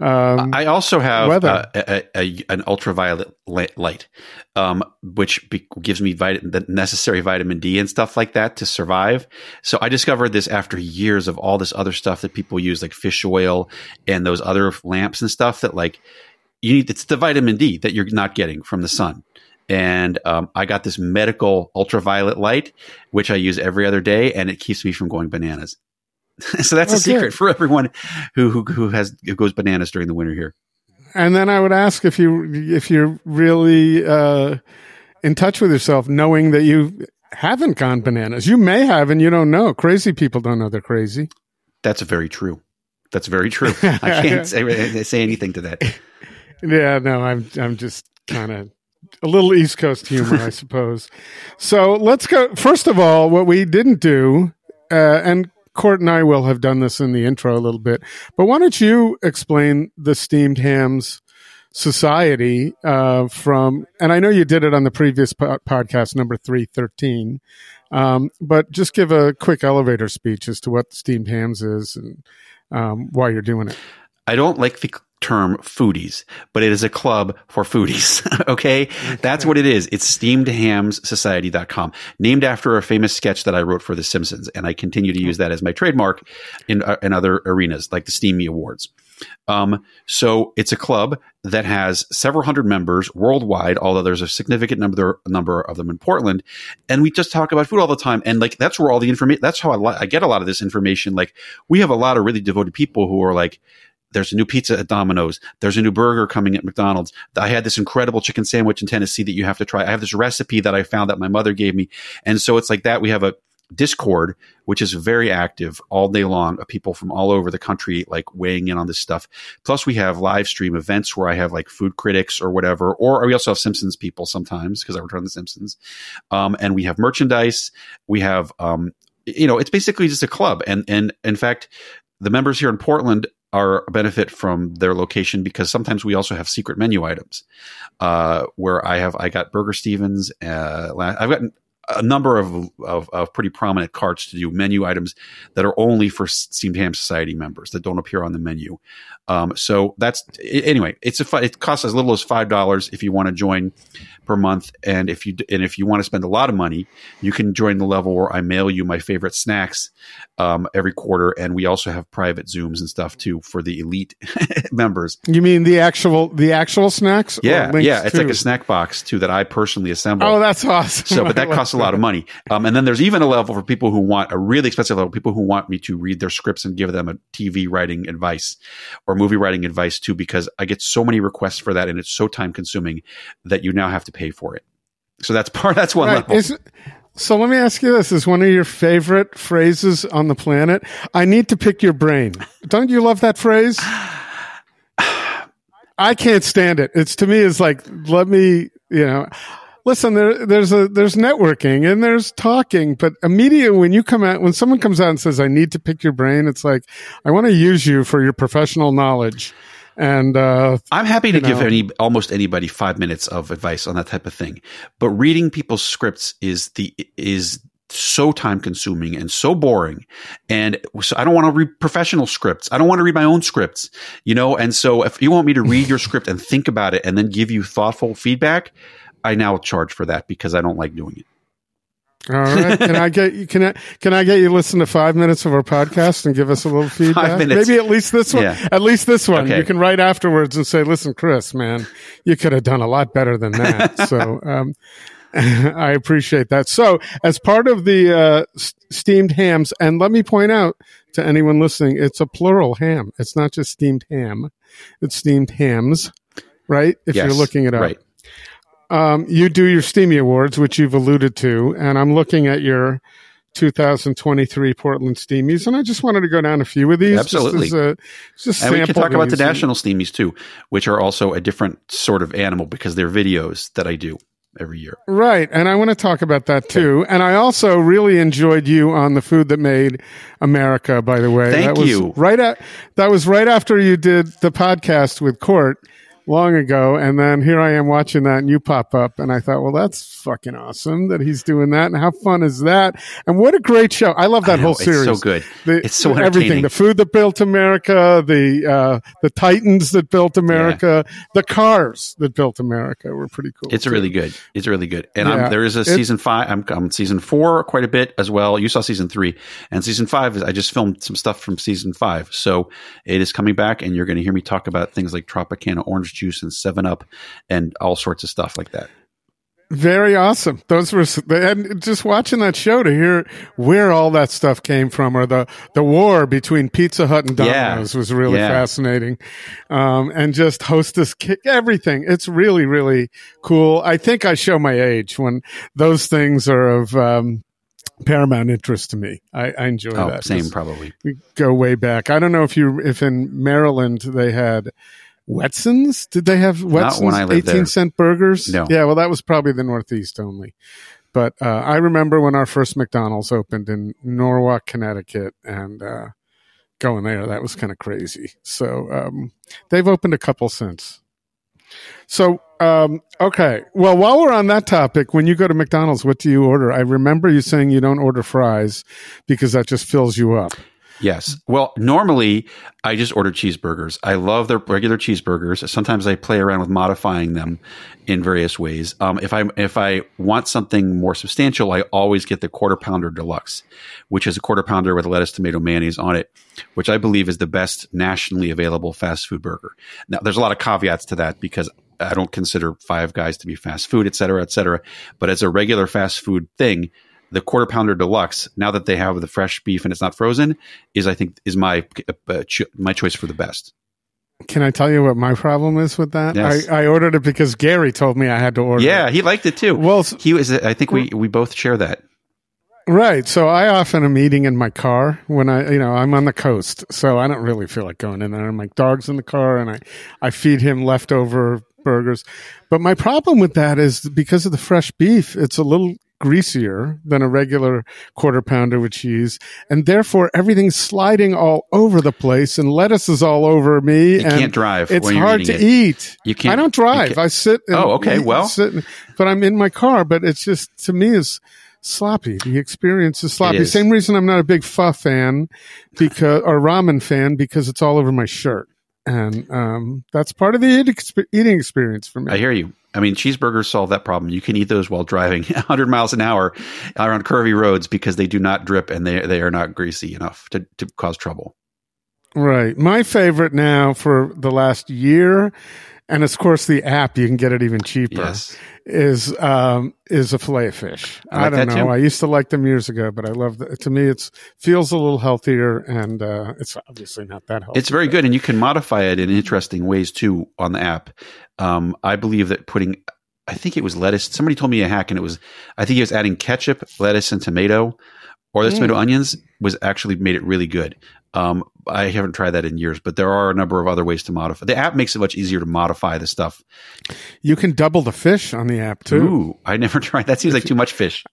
Um, I also have uh, a, a, an ultraviolet light, um, which be- gives me vit- the necessary vitamin D and stuff like that to survive. So I discovered this after years of all this other stuff that people use, like fish oil and those other lamps and stuff that like you need. It's the vitamin D that you're not getting from the sun. And um, I got this medical ultraviolet light, which I use every other day, and it keeps me from going bananas. so that's Oh, a secret good. for everyone who, who who has who goes bananas during the winter here. and then I would ask if you if you're really uh, in touch with yourself, knowing that you haven't gone bananas. You may have, and you don't know. Crazy people don't know they're crazy. That's very true. That's very true. I can't say, say anything to that. Yeah, no, I'm I'm just kind of a little East Coast humor, I suppose. So let's go. First of all, what we didn't do, uh, and Court and I will have done this in the intro a little bit, but why don't you explain the Steamed Hams Society uh, from? And I know you did it on the previous po- podcast, number three thirteen. Um, but just give a quick elevator speech as to what Steamed Hams is and um, why you're doing it. I don't like the term foodies, but it is a club for foodies. okay? That's what it is. It's steamedhamssociety.com, named after a famous sketch that I wrote for The Simpsons. And I continue to use that as my trademark in, uh, in other arenas, like the Steamy Awards. Um, so it's a club that has several hundred members worldwide, although there's a significant number number of them in Portland. And we just talk about food all the time. And like that's where all the information. That's how I, I get a lot of this information. Like we have a lot of really devoted people who are like, there's a new pizza at Domino's. There's a new burger coming at McDonald's. I had this incredible chicken sandwich in Tennessee that you have to try. I have this recipe that I found that my mother gave me. And so it's like that. We have a Discord, which is very active all day long of people from all over the country, like weighing in on this stuff. Plus, we have live stream events where I have like food critics or whatever, or we also have Simpsons people sometimes because I return the Simpsons. Um, and we have merchandise. We have, um, you know, it's basically just a club. And, and in fact, the members here in Portland are benefit from their location because sometimes we also have secret menu items uh, where I have I got Burger Stevens. Uh, I've gotten a number of, of, of, pretty prominent carts to do menu items that are only for Steamed Ham Society members that don't appear on the menu. Um, so that's anyway. It's a it costs as little as five dollars if you want to join per month, and if you and if you want to spend a lot of money, you can join the level where I mail you my favorite snacks um, every quarter, and we also have private zooms and stuff too for the elite members. You mean the actual the actual snacks? Yeah, yeah. It's like a snack box too that I personally assemble. Oh, that's awesome. So, but that costs a lot of money. Um, and then there's even a level for people who want a really expensive level, people who want me to read their scripts and give them a TV writing advice or movie writing advice too, because I get so many requests for that and it's so time consuming that you now have to pay for it. So that's part, that's one right. level. Is, so let me ask you this: Is one of your favorite phrases on the planet? I need to pick your brain. Don't you love that phrase? I can't stand it. It's to me is like, let me, you know, listen, there, there's a, there's networking and there's talking, but immediately when you come out, when someone comes out and says, I need to pick your brain, it's like, I want to use you for your professional knowledge. And, uh, I'm happy to give know. any, almost anybody five minutes of advice on that type of thing. But reading people's scripts is the, is so time consuming and so boring. And so I don't want to read professional scripts. I don't want to read my own scripts, you know? And so if you want me to read your script and think about it and then give you thoughtful feedback, I now charge for that because I don't like doing it. All right. Can I get you? Can I can I get you listen to five minutes of our podcast and give us a little feedback? Maybe at least this one. Yeah. At least this one. Okay. You can write afterwards and say, "Listen, Chris, man, you could have done a lot better than that." so um, I appreciate that. So, as part of the uh, steamed hams, and let me point out to anyone listening, it's a plural ham. It's not just steamed ham; it's steamed hams, right? If yes, you're looking it up. Right um, you do your Steamy Awards, which you've alluded to, and I'm looking at your 2023 Portland Steamies, and I just wanted to go down a few of these. Absolutely. Just, a, just and we can talk about the National Steamies too, which are also a different sort of animal because they're videos that I do every year. Right. And I want to talk about that too. Okay. And I also really enjoyed you on the food that made America, by the way. Thank that you. right at, that was right after you did the podcast with Court long ago. And then here I am watching that and you pop up and I thought, well, that's fucking awesome that he's doing that. And how fun is that? And what a great show. I love that I whole series. It's so good. The, it's so everything. The food that built America, the, uh, the Titans that built America, yeah. the cars that built America were pretty cool. It's too. really good. It's really good. And yeah. there is a it, season five. I'm, I'm season four quite a bit as well. You saw season three and season five. is I just filmed some stuff from season five. So it is coming back and you're going to hear me talk about things like Tropicana orange juice and Seven Up, and all sorts of stuff like that. Very awesome. Those were and just watching that show to hear where all that stuff came from, or the the war between Pizza Hut and Domino's yeah. was really yeah. fascinating. Um, and just Hostess kick everything. It's really really cool. I think I show my age when those things are of um, paramount interest to me. I, I enjoy oh, that. Same, probably. We go way back. I don't know if you if in Maryland they had Wetsons? Did they have Wetsons 18 there. cent burgers? No. Yeah, well, that was probably the Northeast only. But uh, I remember when our first McDonald's opened in Norwalk, Connecticut, and uh, going there, that was kind of crazy. So um, they've opened a couple since. So, um, okay. Well, while we're on that topic, when you go to McDonald's, what do you order? I remember you saying you don't order fries because that just fills you up. Yes. Well, normally I just order cheeseburgers. I love their regular cheeseburgers. Sometimes I play around with modifying them in various ways. Um, if I if I want something more substantial, I always get the quarter pounder deluxe, which is a quarter pounder with lettuce, tomato, mayonnaise on it, which I believe is the best nationally available fast food burger. Now, there's a lot of caveats to that because I don't consider Five Guys to be fast food, et cetera, et cetera. But as a regular fast food thing, the quarter pounder deluxe, now that they have the fresh beef and it's not frozen, is I think is my uh, cho- my choice for the best. Can I tell you what my problem is with that? Yes. I, I ordered it because Gary told me I had to order. Yeah, it. he liked it too. Well, he was. I think we we both share that. Right. So I often am eating in my car when I, you know, I'm on the coast. So I don't really feel like going in there. And my dog's in the car and I, I feed him leftover burgers. But my problem with that is because of the fresh beef, it's a little greasier than a regular quarter pounder with cheese. And therefore everything's sliding all over the place and lettuce is all over me. You and can't drive It's when you're hard to it. eat. You can't- I don't drive. I sit. And Oh, okay. Well- sit, but I'm in my car, but it's just, to me, is sloppy. The experience is sloppy. is. Same reason I'm not a big pho fan because, or ramen fan because it's all over my shirt. And, um, that's part of the eating experience for me. I hear you. I mean, cheeseburgers solve that problem. You can eat those while driving 100 miles an hour around curvy roads because they do not drip and they they are not greasy enough to, to cause trouble. Right. My favorite now for the last year, and of course the app, you can get it even cheaper. Yes. Is um is a fillet of fish. I like don't know. too. I used to like them years ago, but I love that. To me, it's feels a little healthier, and uh, it's obviously not that healthy. It's very good, and you can modify it in interesting ways too on the app. Um, I believe that putting, I think it was lettuce. Somebody told me a hack, and it was, I think he was adding ketchup, lettuce, and tomato, or the Mm. tomato onions was actually made it really good. Um, I haven't tried that in years, but there are a number of other ways to modify. The app makes it much easier to modify the stuff. You can double the fish on the app too. Ooh, I never tried. That seems like too much fish.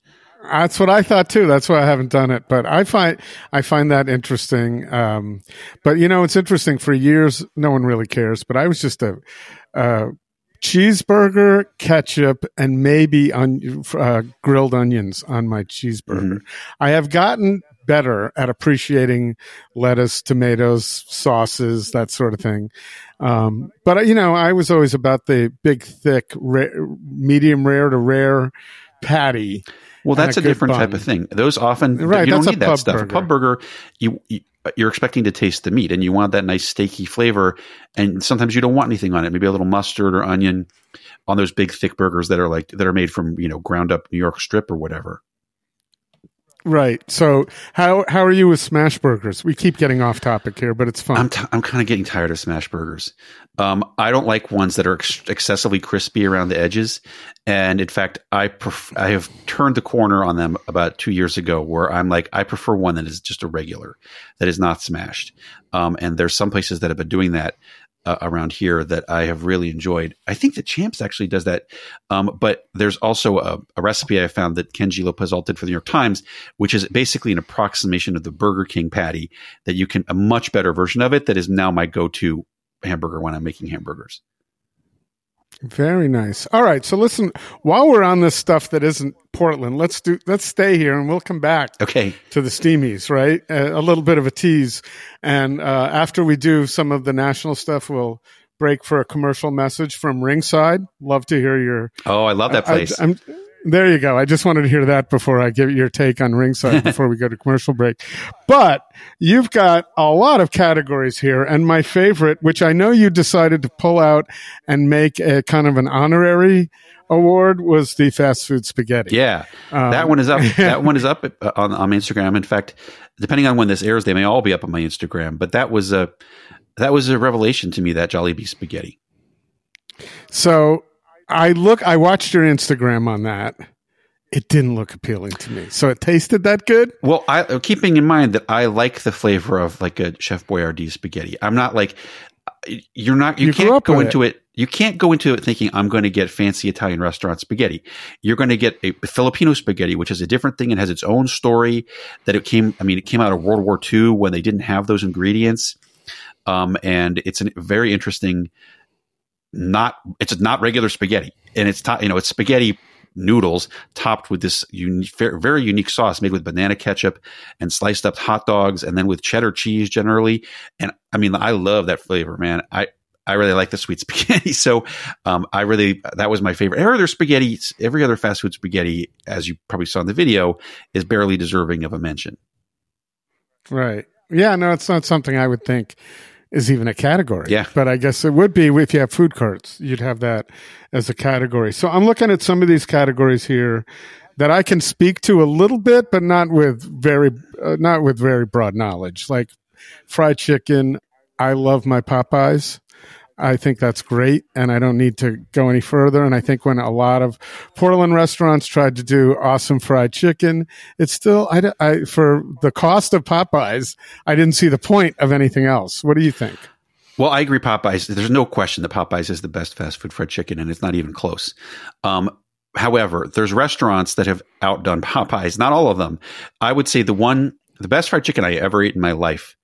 That's what I thought too. That's why I haven't done it, but I find I find that interesting. Um, but you know, it's interesting. For years, no one really cares. But I was just a, uh cheeseburger, ketchup, and maybe on uh, grilled onions on my cheeseburger. I have gotten better at appreciating lettuce, tomatoes, sauces, that sort of thing. Um, but you know, I was always about the big, thick, medium rare to rare patty. Well, that's a a, different type of thing. Those often Right, you don't need that stuff. A burger. pub burger, you, you you're expecting to taste the meat, and you want that nice steaky flavor. And sometimes you don't want anything on it. Maybe a little mustard or onion on those big thick burgers that are like that are made from you know ground up New York strip or whatever. Right. So how how are you with smash burgers? We keep getting off topic here, but it's fun. I'm, t- I'm kind of getting tired of smash burgers. Um, I don't like ones that are ex- excessively crispy around the edges. And in fact, I pref- I have turned the corner on them about two years ago where I'm like, I prefer one that is just a regular, that is not smashed. Um, and there's some places that have been doing that uh, around here that I have really enjoyed. I think the Champs actually does that. Um, but there's also a, a recipe I found that Kenji Lopez did for the New York Times, which is basically an approximation of the Burger King patty that you can, a much better version of it that is now my go to hamburger when I'm making hamburgers. Very nice. All right. So listen, while we're on this stuff that isn't Portland, let's do let's stay here and we'll come back Okay. to the steamies, right? Uh, a little bit of a tease. And uh, after we do some of the national stuff, we'll break for a commercial message from Ringside. Love to hear your Oh, I love that place. I, there you go. I just wanted to hear that before I give your take on ringside before we go to commercial break. But you've got a lot of categories here, and my favorite, which I know you decided to pull out and make a kind of an honorary award, was the fast food spaghetti. yeah. Um, that one is up. that one is up uh, on, on Instagram. In fact, depending on when this airs, they may all be up on my Instagram. But that was a that was a revelation to me. That Jollibee spaghetti. So I look, I watched your Instagram on that. It didn't look appealing to me. So it tasted that good. Well, I, keeping in mind that I like the flavor of like a Chef Boyardee spaghetti. I'm not like you're not. You, You can't go into it. You can't go into it thinking I'm going to get fancy Italian restaurant spaghetti. You're going to get a Filipino spaghetti, which is a different thing and has its own story. That it came. I mean, it came out of World War II when they didn't have those ingredients, um, and it's a very interesting. Not it's not regular spaghetti, and it's ta- you know it's spaghetti noodles topped with this uni- very unique sauce made with banana ketchup and sliced up hot dogs and then with cheddar cheese generally. And I mean, I love that flavor, man. I, I really like the sweet spaghetti. So, um, I really, that was my favorite. Every other spaghetti, every other fast food spaghetti, as you probably saw in the video, is barely deserving of a mention. Right. Yeah. No, it's not something I would think is even a category. Yeah. But I guess it would be if you have food carts, you'd have that as a category. So I'm looking at some of these categories here that I can speak to a little bit, but not with very, uh, not with very broad knowledge. Like fried chicken. I love my Popeyes. I think that's great, and I don't need to go any further. And I think when a lot of Portland restaurants tried to do awesome fried chicken, it's still I, I for the cost of Popeyes, I didn't see the point of anything else. What do you think? Well, I agree. Popeyes. There's no question that Popeyes is the best fast food fried chicken, and it's not even close. Um, however, there's restaurants that have outdone Popeyes. Not all of them. I would say the one, the best fried chicken I ever ate in my life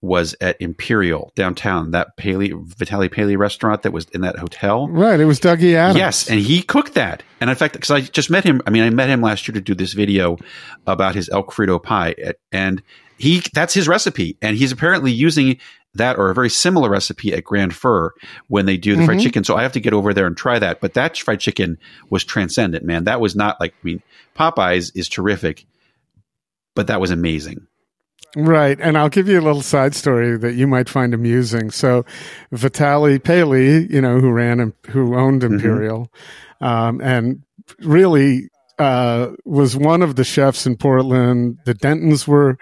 was at Imperial downtown, that Paley Vitali Paley restaurant that was in that hotel. Right, it was Dougie Adams. Yes, and he cooked that. And in fact, because I just met him, I mean, I met him last year to do this video about his elk Frito pie, and he that's his recipe, and he's apparently using that or a very similar recipe at Grand Fir when they do the mm-hmm. fried chicken. So I have to get over there and try that. But that fried chicken was transcendent, man. That was not like I mean, Popeyes is terrific, but that was amazing. Right. And I'll give you a little side story that you might find amusing. So Vitali Paley, you know, who ran, who owned mm-hmm. Imperial, mm-hmm. um, and really, uh, was one of the chefs in Portland. The Dentons were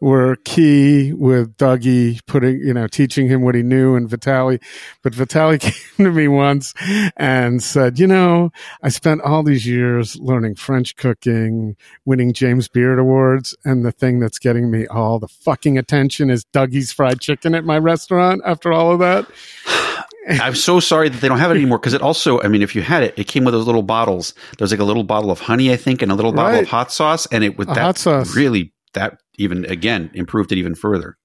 were key with Dougie putting, you know, teaching him what he knew and Vitali. But Vitali came to me once and said, you know, I spent all these years learning French cooking, winning James Beard Awards. And the thing that's getting me all the fucking attention is Dougie's fried chicken at my restaurant after all of that. I'm so sorry that they don't have it anymore because it also, I mean, if you had it, it came with those little bottles. There's like a little bottle of honey, I think, and a little bottle right. of hot sauce, and it with that hot sauce. really that even again improved it even further.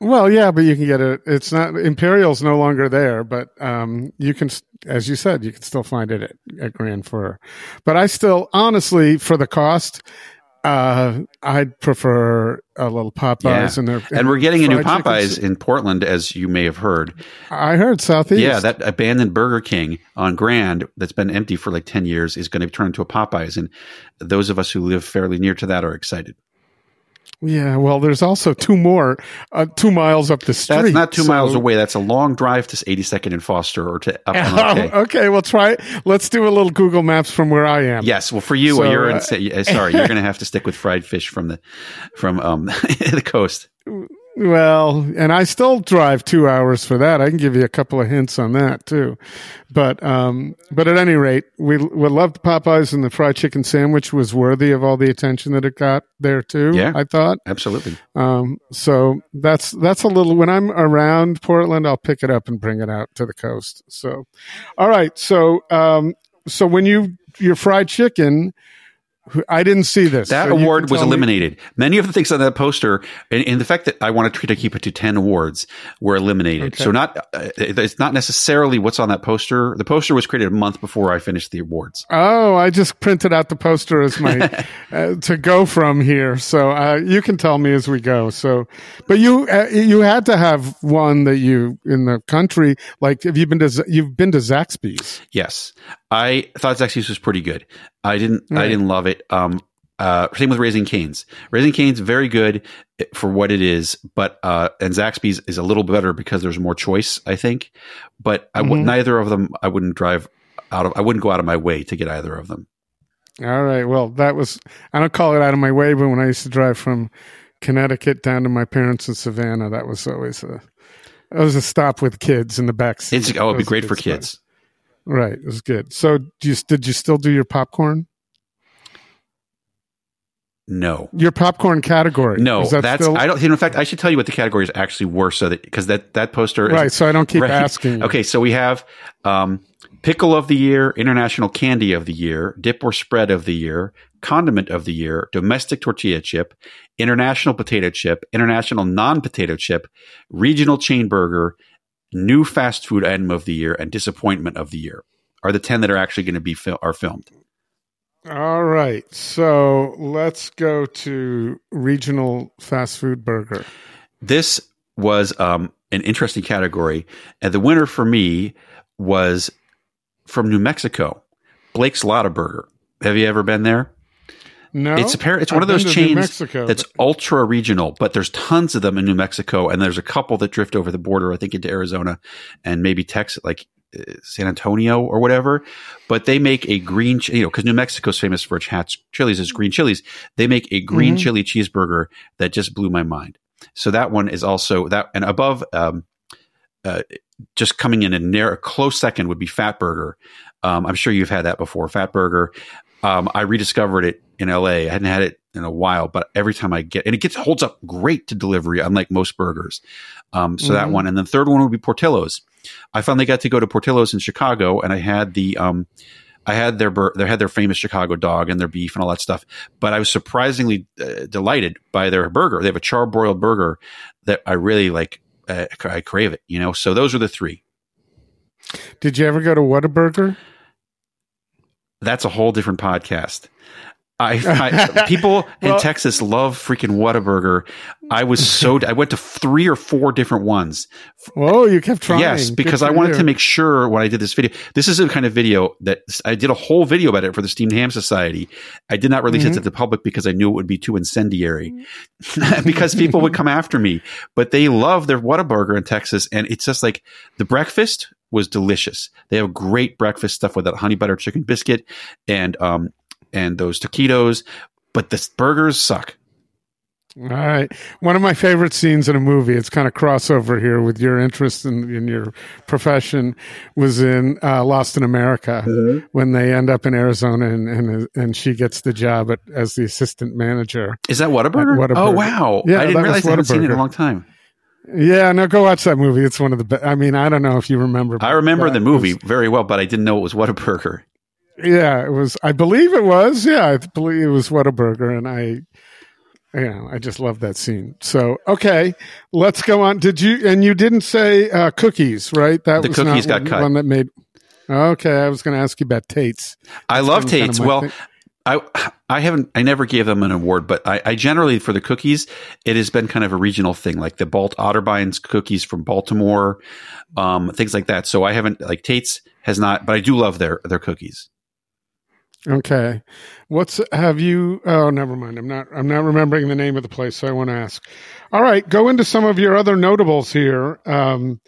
Well, yeah, but you can get it. It's not Imperial's no longer there, but um, you can, as you said, you can still find it at, at Grand Fir. But I still, honestly, for the cost, uh, I'd prefer a little Popeyes yeah. and their and we're getting a new Popeyes in Portland, as you may have heard. I heard Southeast. Yeah, that abandoned Burger King on Grand that's been empty for like ten years is going to turn into a Popeyes, and those of us who live fairly near to that are excited. Yeah, well, there's also two more, uh, two miles up the street. That's not two so. miles away. That's a long drive to 82nd and Foster or to up. okay. okay, well, try it. Let's do a little Google Maps from where I am. Yes, well, for you, so, you're in. Uh, sorry, you're going to have to stick with fried fish from the from um the coast. Well, and I still drive two hours for that. I can give you a couple of hints on that too. But, um, but at any rate, we, we loved Popeyes and the fried chicken sandwich was worthy of all the attention that it got there too. Yeah. I thought. Absolutely. Um, so that's, that's a little, when I'm around Portland, I'll pick it up and bring it out to the coast. So, all right. So, um, so when you, your fried chicken, I didn't see this. That so award was eliminated. Me. Many of the things on that poster, and, and, the fact that I wanted to keep it to ten awards, were eliminated. Okay. So not uh, it's not necessarily what's on that poster. The poster was created a month before I finished the awards. Oh, I just printed out the poster as my uh, to go from here. So uh, you can tell me as we go. So, but you uh, you had to have one that you in the country. Like, have you been to you've been to Zaxby's? Yes, I thought Zaxby's was pretty good. I didn't. Right. I didn't love it. Um, uh, same with Raising Cane's. Raising Cane's very good for what it is, but uh, and Zaxby's is a little better because there's more choice, I think. But I mm-hmm. neither of them. I wouldn't drive out of. I wouldn't go out of my way to get either of them. All right. Well, that was. I don't call it out of my way, but when I used to drive from Connecticut down to my parents in Savannah, that was always a. It was a stop with kids in the back seat. It's, oh, it'd be great for kids. Right, it was good. So, do you, did you still do your popcorn? No, your popcorn category. No, that that's still- I don't. In fact, I should tell you what the categories actually were, so that because that that poster. Right, is, so I don't keep right. asking. Okay, so we have um, pickle of the year, international candy of the year, dip or spread of the year, condiment of the year, domestic tortilla chip, international potato chip, international non-potato chip, regional chain burger, new fast food item of the year, and disappointment of the year are the 10 that are actually going to be fil- are filmed. All right. So let's go to regional fast food burger. This was um, an interesting category, and the winner for me was from New Mexico, Blake's Lotta Burger. Have you ever been there? No, It's apparent. It's one I've of those been to New chains Mexico, that's but- ultra regional, but there's tons of them in New Mexico, and there's a couple that drift over the border, I think, into Arizona and maybe Texas, like uh, San Antonio or whatever. But they make a green, you know, because New Mexico's famous for its hats chilies is green chilies. They make a green Mhm. chili cheeseburger that just blew my mind. So that one is also that, and above, um, uh, just coming in a near a close second would be Fatburger. Um, I'm sure you've had that before. Fatburger. Um, I rediscovered it in LA. I hadn't had it in a while, but every time I get, and it gets holds up great to delivery, unlike most burgers. Um, so that Mhm. one, and the third one would be Portillo's. I finally got to go to Portillo's in Chicago, and I had the um, I had their bur- they had their famous Chicago dog and their beef and all that stuff. But I was surprisingly uh, delighted by their burger. They have a charbroiled burger that I really like. Uh, I crave it, you know. So those are the three. Did you ever go to Whataburger? That's a whole different podcast. I, I people in Texas love freaking Whataburger. I was so I went to three or four different ones. Whoa, you kept trying. Yes, because I wanted you. to make sure when I did this video, this is a kind of video that I did a whole video about it for the Steamed Ham Society. I did not release it Mhm. to the public because I knew it would be too incendiary, because people would come after me. But they love their Whataburger in Texas, and it's just like the breakfast was delicious. They have great breakfast stuff with that honey butter chicken biscuit and um and those taquitos, but the burgers suck. All right. One of my favorite scenes in a movie, it's kind of crossover here with your interest in, in your profession, was in uh, Lost in America Mm-hmm. when they end up in Arizona and, and, and she gets the job at, as the assistant manager. Is that Whataburger? Whataburger. Oh wow! Yeah, I didn't realize I haven't seen it in a long time. Yeah, no, go watch that movie. It's one of the best. I mean, I don't know if you remember. I remember the movie was- very well, but I didn't know it was Whataburger. Yeah, it was. I believe it was. Yeah, I believe it was Whataburger, and I, you know, I just love that scene. So, okay, let's go on. Did you? And you didn't say uh, cookies, right? That The was cookies got cut. one that made. Okay, I was going to ask you about Tate's. I love kind of Tate's. well, thing. I I haven't I never gave them an award, but I, I generally for the cookies, it has been kind of a regional thing, like the Balt Otterbeins cookies from Baltimore, um, things like that. So I haven't like Tate's has not, but I do love their their cookies. Okay, what's have you? Oh, never mind. I'm not. I'm not remembering the name of the place. So I want to ask. All right, go into some of your other notables here. Um,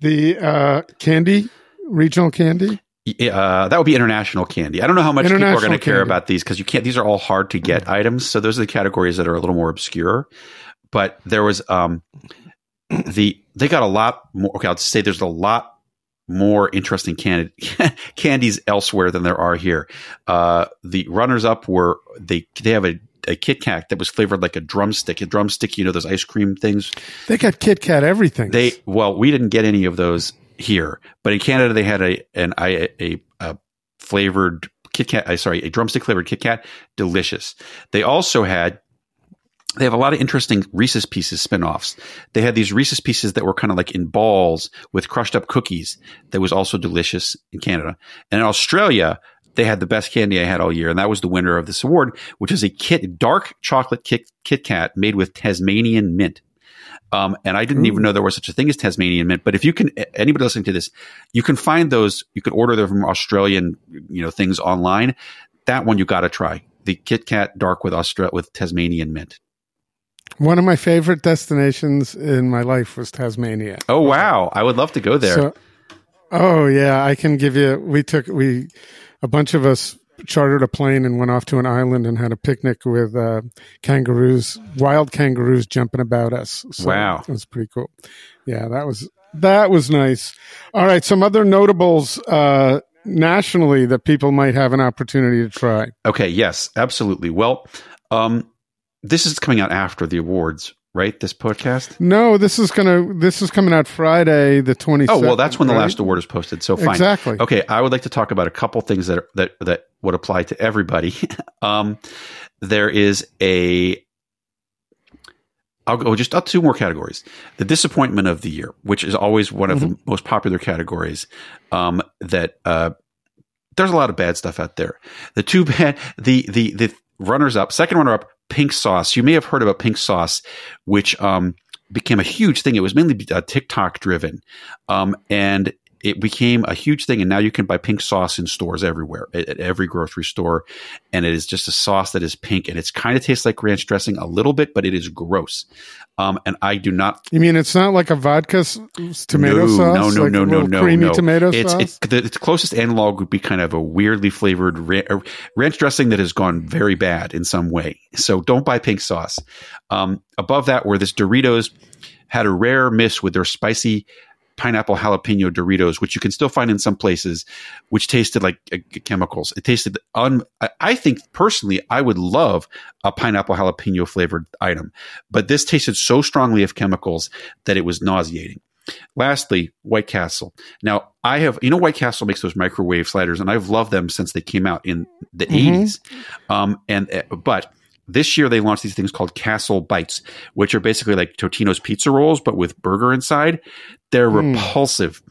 the uh, candy, regional candy. Uh, that would be international candy. I don't know how much people are going to care about these because you can't. These are all hard to get items. So those are the categories that are a little more obscure. But there was um, the they got a lot more. Okay, I'll just say there's a lot more interesting candy, candies elsewhere than there are here. Uh, the runners up were they they have a, a Kit Kat that was flavored like a drumstick. A drumstick, you know those ice cream things. They got Kit Kat everything. They well, we didn't get any of those here, but in Canada they had a an a, a, a flavored Kit Kat. I sorry, a drumstick flavored Kit Kat, delicious. They also had. They have a lot of interesting Reese's Pieces spin-offs. They had these Reese's Pieces that were kind of like in balls with crushed up cookies. That was also delicious in Canada. And in Australia, they had the best candy I had all year, and that was the winner of this award, which is a kit dark chocolate Kit, Kit Kat made with Tasmanian mint. Um, and I didn't even know there was such a thing as Tasmanian mint. But if you can, anybody listening to this, you can find those. You can order them from Australian, you know, things online. That one you got to try. The Kit Kat dark with Austra- with Tasmanian mint. One of my favorite destinations in my life was Tasmania. Oh wow, I would love to go there. So, oh yeah, I can give you. We took we a bunch of us chartered a plane and went off to an island and had a picnic with uh, kangaroos, wild kangaroos jumping about us. So Wow. it was pretty cool. Yeah, that was that was nice. All right, some other notables uh, nationally that people might have an opportunity to try. okay, yes, absolutely. Well, um, this is coming out after the awards, right? This podcast. No, this is gonna. This is coming out Friday, the twenty. Oh well, that's when the last award is posted. So fine. Exactly. Okay, I would like to talk about a couple things that are, that that would apply to everybody. um, there is a. I'll go just up two more categories. The disappointment of the year, which is always one of the most popular categories. Um, that uh, there's a lot of bad stuff out there. The two bad, the the the runners up, second runner up, pink sauce. You may have heard about pink sauce, which um, became a huge thing. It was mainly uh, TikTok driven, um, and it became a huge thing. And now you can buy pink sauce in stores everywhere, at, at, every grocery store, and it is just a sauce that is pink, and it's kind of tastes like ranch dressing a little bit, but it is gross. Um, and I do not. You mean it's not like a vodka s- tomato no, sauce? No, no, like no, no, no, creamy no. tomato it's, sauce. It's, the, its closest analog would be kind of a weirdly flavored ra- ranch dressing that has gone very bad in some way. So don't buy pink sauce. Um, above that, where this Doritos had a rare miss with their spicy pineapple jalapeno Doritos, which you can still find in some places, which tasted like uh, chemicals. It tasted un. I think personally, I would love a pineapple jalapeno flavored item, but this tasted so strongly of chemicals that it was nauseating. Lastly, White Castle. Now, I have, you know, White Castle makes those microwave sliders, and I've loved them since they came out in the Mhm. 80s. Um, and, uh, but this year they launched these things called Castle Bites, which are basically like Totino's pizza rolls, but with burger inside. They're Mm. repulsive.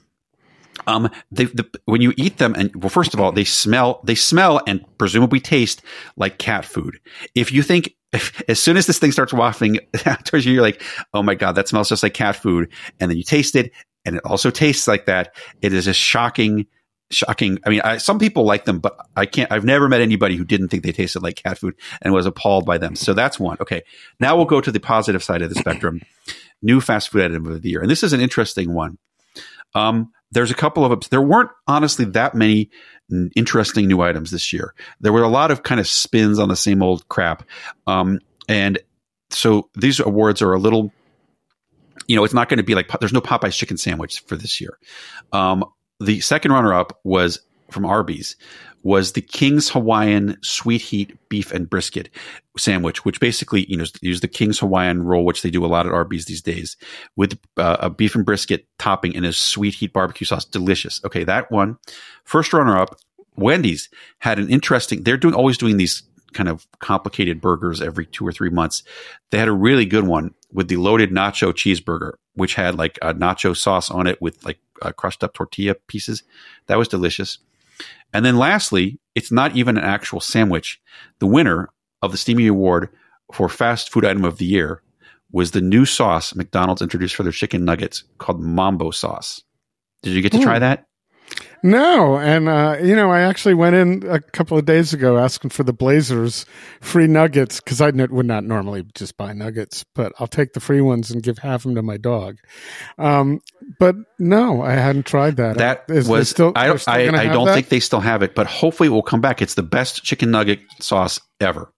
Um, they, the, when you eat them, and well, first of all, they smell, they smell and presumably taste like cat food. If you think, if, as soon as this thing starts wafting towards you, you're like, oh my God, that smells just like cat food. And then you taste it and it also tastes like that. It is a shocking, shocking. I mean, I, some people like them, but I can't, I've never met anybody who didn't think they tasted like cat food and was appalled by them. So that's one. Okay. Now we'll go to the positive side of the spectrum. New fast food item of the year. And this is an interesting one. Um, there's a couple of there weren't honestly that many interesting new items this year. There were a lot of kind of spins on the same old crap, um, and so these awards are a little. You know, it's not going to be like there's no Popeye's chicken sandwich for this year. Um, the second runner up was from Arby's was the King's Hawaiian Sweet Heat Beef and Brisket sandwich, which basically, you know, use the King's Hawaiian roll, which they do a lot at Arby's these days, with uh, a beef and brisket topping and a sweet heat barbecue sauce. Delicious. Okay, that one. First runner up, Wendy's had an interesting, they're doing always doing these kind of complicated burgers every two or three months. They had a really good one with the loaded nacho cheeseburger, which had like a nacho sauce on it with like uh, crushed up tortilla pieces. That was delicious. And then lastly, it's not even an actual sandwich. The winner of the Steamy Award for Fast Food Item of the Year was the new sauce McDonald's introduced for their chicken nuggets called Mambo sauce. Did you get to try that? No, and uh, you know, I actually went in a couple of days ago asking for the Blazers free nuggets because I would not normally just buy nuggets, but I'll take the free ones and give half of them to my dog. Um, but no, I hadn't tried that. That Is was still. I don't still I, I don't that? think they still have it, but hopefully it will come back. It's the best chicken nugget sauce ever.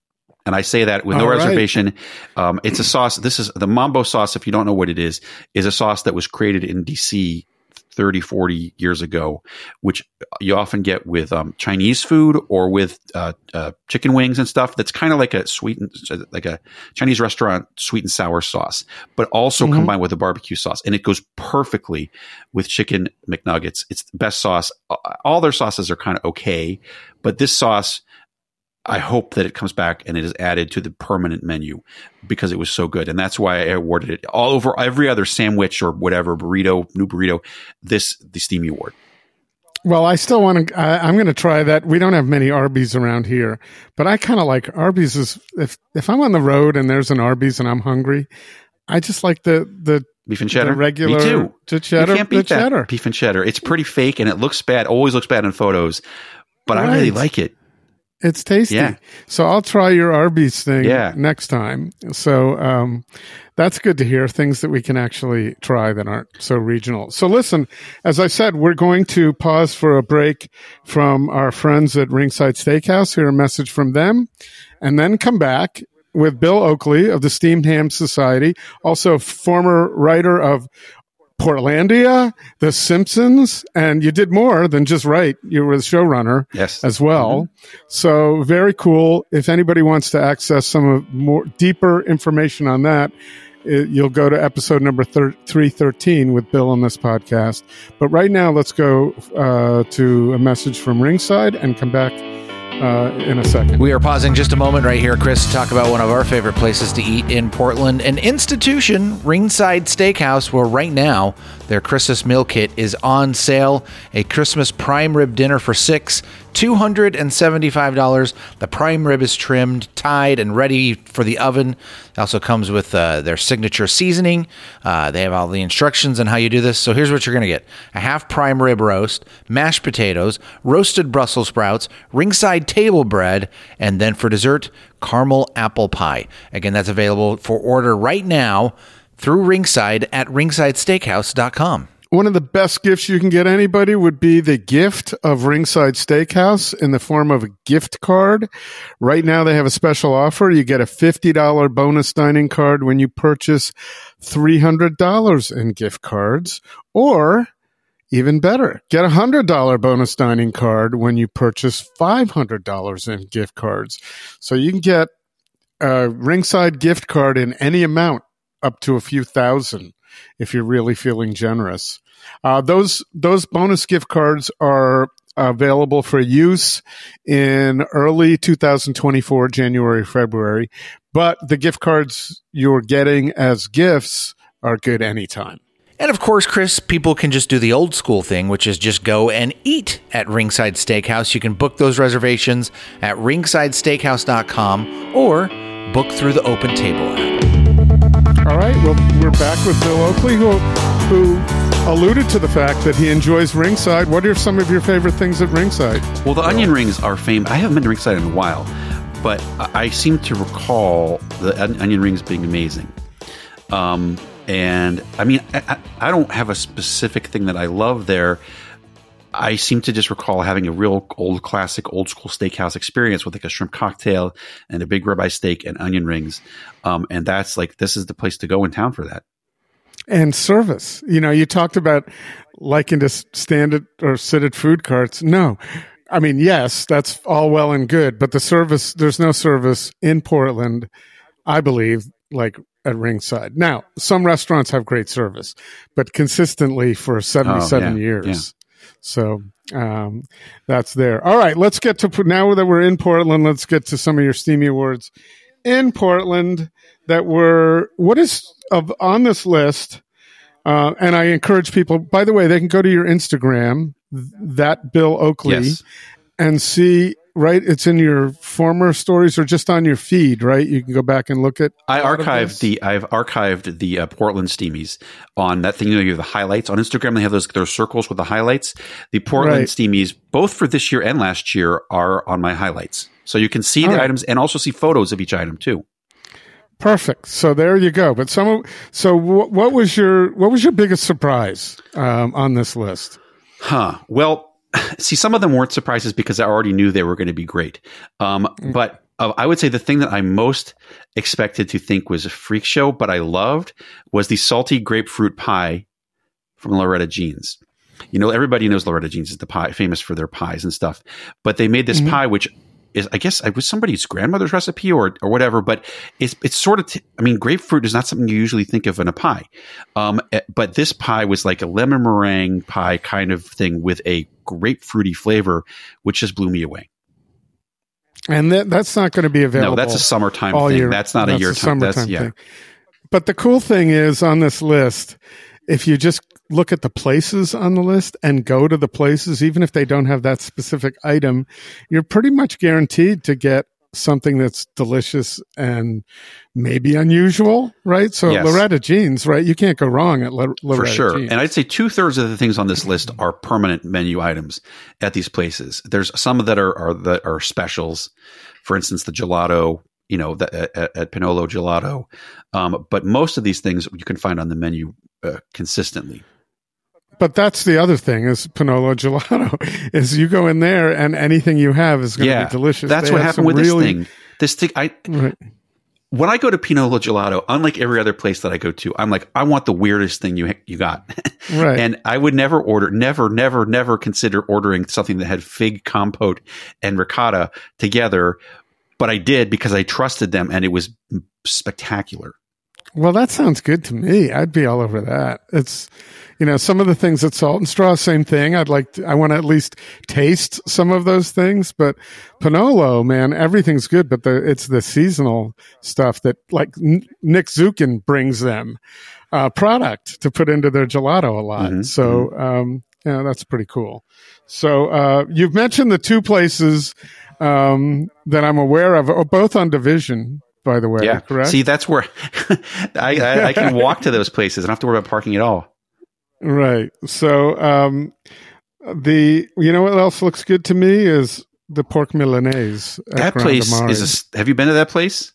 And I say that with no All right. reservation. Um, it's a sauce. This is the Mambo sauce. If you don't know what it is, is a sauce that was created in DC 30, 40 years ago, which you often get with um, Chinese food or with uh, uh, chicken wings and stuff. That's kind of like a sweet, and, like a Chinese restaurant sweet and sour sauce, but also Mhm. combined with a barbecue sauce, and it goes perfectly with chicken McNuggets. It's the best sauce. All their sauces are kind of okay, but this sauce. I hope that it comes back and it is added to the permanent menu because it was so good. And that's why I awarded it all over every other sandwich or whatever burrito, new burrito, this, the Steamy Award. Well, I still want to. I'm going to try that. We don't have many Arby's around here, but I kind of like Arby's. Is if if I'm on the road and there's an Arby's and I'm hungry, I just like the the Beef and cheddar? the regular Me too. the cheddar you can't beat that. cheddar. Beef and cheddar. It's pretty fake and it looks bad. Always looks bad in photos, but I really like it. It's tasty. Yeah. So I'll try your Arby's thing Yeah. next time. So um, that's good to hear things that we can actually try that aren't so regional. So listen, as I said, we're going to pause for a break from our friends at Ringside Steakhouse, hear a message from them, and then come back with Bill Oakley of the Steamed Ham Society, also former writer of Portlandia, The Simpsons, and you did more than just write. You were the showrunner Yes. as well. So very cool. If anybody wants to access some of more deeper information on that, it, you'll go to episode number thir- 313 with Bill on this podcast. But right now, let's go uh, to a message from Ringside and come back uh, in a second. We are pausing just a moment right here, Chris, to talk about one of our favorite places to eat in Portland, an institution, Ringside Steakhouse, where right now their Christmas meal kit is on sale. A Christmas prime rib dinner for six $275. The prime rib is trimmed, tied, and ready for the oven. It also comes with uh, their signature seasoning. Uh, they have all the instructions on how you do this. So here's what you're going to get a half prime rib roast, mashed potatoes, roasted Brussels sprouts, ringside table bread, and then for dessert, caramel apple pie. Again, that's available for order right now through Ringside at ringsidesteakhouse.com. One of the best gifts you can get anybody would be the gift of Ringside Steakhouse in the form of a gift card. Right now they have a special offer. You get a $50 bonus dining card when you purchase $300 in gift cards or even better, get a $100 bonus dining card when you purchase $500 in gift cards. So you can get a ringside gift card in any amount up to a few thousand if you're really feeling generous. Uh, those those bonus gift cards are available for use in early 2024, January, February. But the gift cards you're getting as gifts are good anytime. And of course, Chris, people can just do the old school thing, which is just go and eat at Ringside Steakhouse. You can book those reservations at ringsidesteakhouse.com or book through the Open Table app. All right, well, we're back with Bill Oakley, who, who alluded to the fact that he enjoys Ringside. What are some of your favorite things at Ringside? Well, the onion rings are famous. I haven't been to Ringside in a while, but I seem to recall the onion rings being amazing. Um, and I mean, I I don't have a specific thing that I love there. I seem to just recall having a real old classic, old school steakhouse experience with like a shrimp cocktail and a big ribeye steak and onion rings. Um, and that's like, this is the place to go in town for that. and service. You know, you talked about liking to stand at or sit at food carts. No. I mean, yes, that's all well and good, but the service, there's no service in Portland, I believe, like at Ringside. Now, some restaurants have great service, but consistently for 77 Oh, yeah, years. yeah. So, um, that's there. All right. Let's get to, now that we're in Portland, let's get to some of your steamy awards in Portland that were, what is of on this list? Uh, and I encourage people, by the way, they can go to your Instagram, that Bill Oakley, Yes. and see, right? It's in your former stories or just on your feed, right? You can go back and look at. I a lot of this. archived the I've archived the uh, Portland Steamies on that thing. You know, you have the highlights on Instagram. They have those those circles with the highlights. The Portland Right. Steamies, both for this year and last year, are on my highlights. So you can see All the right. items and also see photos of each item too. Perfect. So there you go. But some of, so what, what was your, what was your biggest surprise, um, on this list? Huh. Well, see, some of them weren't surprises because I already knew they were going to be great. Um, But uh, I would say the thing that I most expected to think was a freak show, but I loved, was the salty grapefruit pie from Loretta Jean's. You know, everybody knows Loretta Jean's is the pie, famous for their pies and stuff. But they made this pie, which is, I guess, it was somebody's grandmother's recipe or or whatever. But it's it's sort of, t- I mean, grapefruit is not something you usually think of in a pie. Um, eh, but this pie was like a lemon meringue pie kind of thing with a grapefruity flavor, which just blew me away. And that, that's not going to be available. No, that's a summertime thing. year. That's not a year time. That's yeah. thing. But the cool thing is on this list, if you just look at the places on the list and go to the places, even if they don't have that specific item, you're pretty much guaranteed to get something that's delicious and maybe unusual, right? So Yes. Loretta Jean's, right? You can't go wrong at Lo- for sure. Jeans. And I'd say two thirds of the things on this list are permanent menu items at these places. There's some that are are that are specials. For instance, the gelato, you know, the, at, at Pinolo Gelato. Um, but most of these things you can find on the menu uh, consistently. But that's the other thing is Pinolo Gelato is you go in there and anything you have is going to Yeah, be delicious. That's They what happened with really- this thing. This thing, I Right. when I go to Pinolo Gelato, unlike every other place that I go to, I'm like, I want the weirdest thing you you got. Right. and I would never order, never, never, never consider ordering something that had fig compote and ricotta together. But I did because I trusted them, and it was spectacular. Well, that sounds good to me. I'd be all over that. It's, you know, some of the things at Salt and Straw, same thing. I'd like to, I want to at least taste some of those things, but Pinolo, man, everything's good, but the, it's the seasonal stuff that like N- Nick Zukin brings them, uh, product to put into their gelato a lot. Mhm, So, um, Yeah, that's pretty cool. So uh, you've mentioned the two places um, that I'm aware of, oh, both on Division, by the way. Yeah. correct. See, that's where I, I, I can walk to those places. I don't have to worry about parking at all. Right. So um, the you know what else looks good to me is the pork milanese. That place is. A, have you been to that place?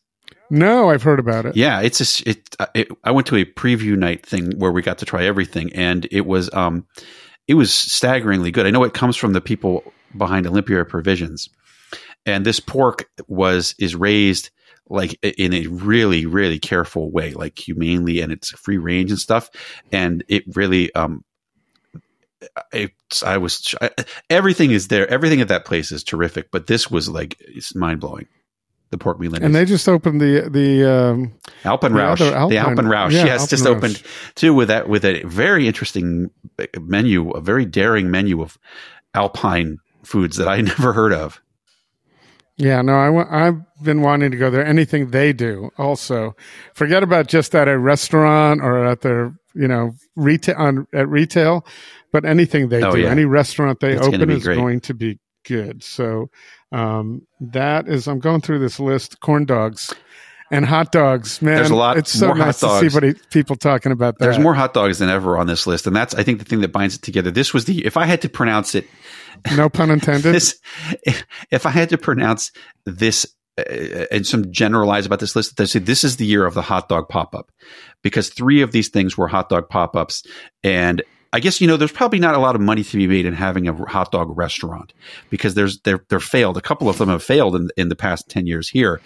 no, I've heard about it. Yeah, it's a. It, uh, it. I went to a preview night thing where we got to try everything, and it was. Um, it was staggeringly good. I know it comes from the people behind Olympia Provisions, and this pork was is raised like in a really really careful way, like humanely, and it's free range and stuff, and it really. Um, it's, I was I, everything is there. Everything at that place is terrific, but this was like it's mind blowing. The pork milan And they just opened the the um, Alpenrausch, the Alpen- Alpenrausch, yeah, yes, just opened too with that with a very interesting menu, a very daring menu of alpine foods that I never heard of. Yeah, no, I I've been wanting to go there. Anything they do, also, forget about just at a restaurant or at their, you know, retail on at retail, but anything they Oh, do, yeah. any restaurant they open is great. going to be good. So um, that is, I'm going through this list: corn dogs and hot dogs. Man, There's a lot It's so more hot nice to see what people talking about that. There's more hot dogs than ever on this list, and that's I think the thing that binds it together. This was the if I had to pronounce it, No pun intended. this if, if I had to pronounce this uh, and some generalize about this list, they say this is the year of the hot dog pop up because three of these things were hot dog pop ups, and I guess you know there's probably not a lot of money to be made in having a hot dog restaurant because there's they're they're failed. A couple of them have failed in in the past ten years here,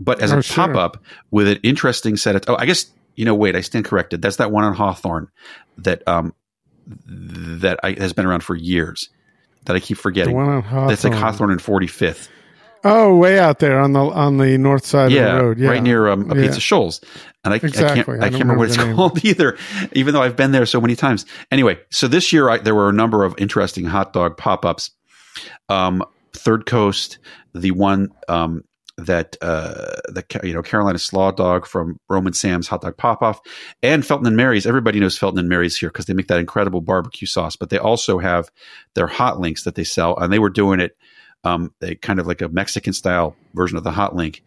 but as Oh, a sure. pop up with an interesting set of oh I guess you know wait I stand corrected that's that one on Hawthorne that um that I, has been around for years that I keep the forgetting. one on Hawthorne. It's like Hawthorne and 45th. Oh, way out there on the on the north side Yeah, of the road. Yeah, right near um, a Yeah. Pizza Scholls. And I, I can't, I I, can't remember what it's name. called either, even though I've been there so many times. Anyway, so this year I, there were a number of interesting hot dog pop ups. Um, Third Coast, the one um, that uh, the you know Carolina Slaw Dog from Roman Sam's Hot Dog Pop Off, and Felton and Mary's. Everybody knows Felton and Mary's here because they make that incredible barbecue sauce. But they also have their hot links that they sell, and they were doing it um, they kind of like a Mexican style version of the hot link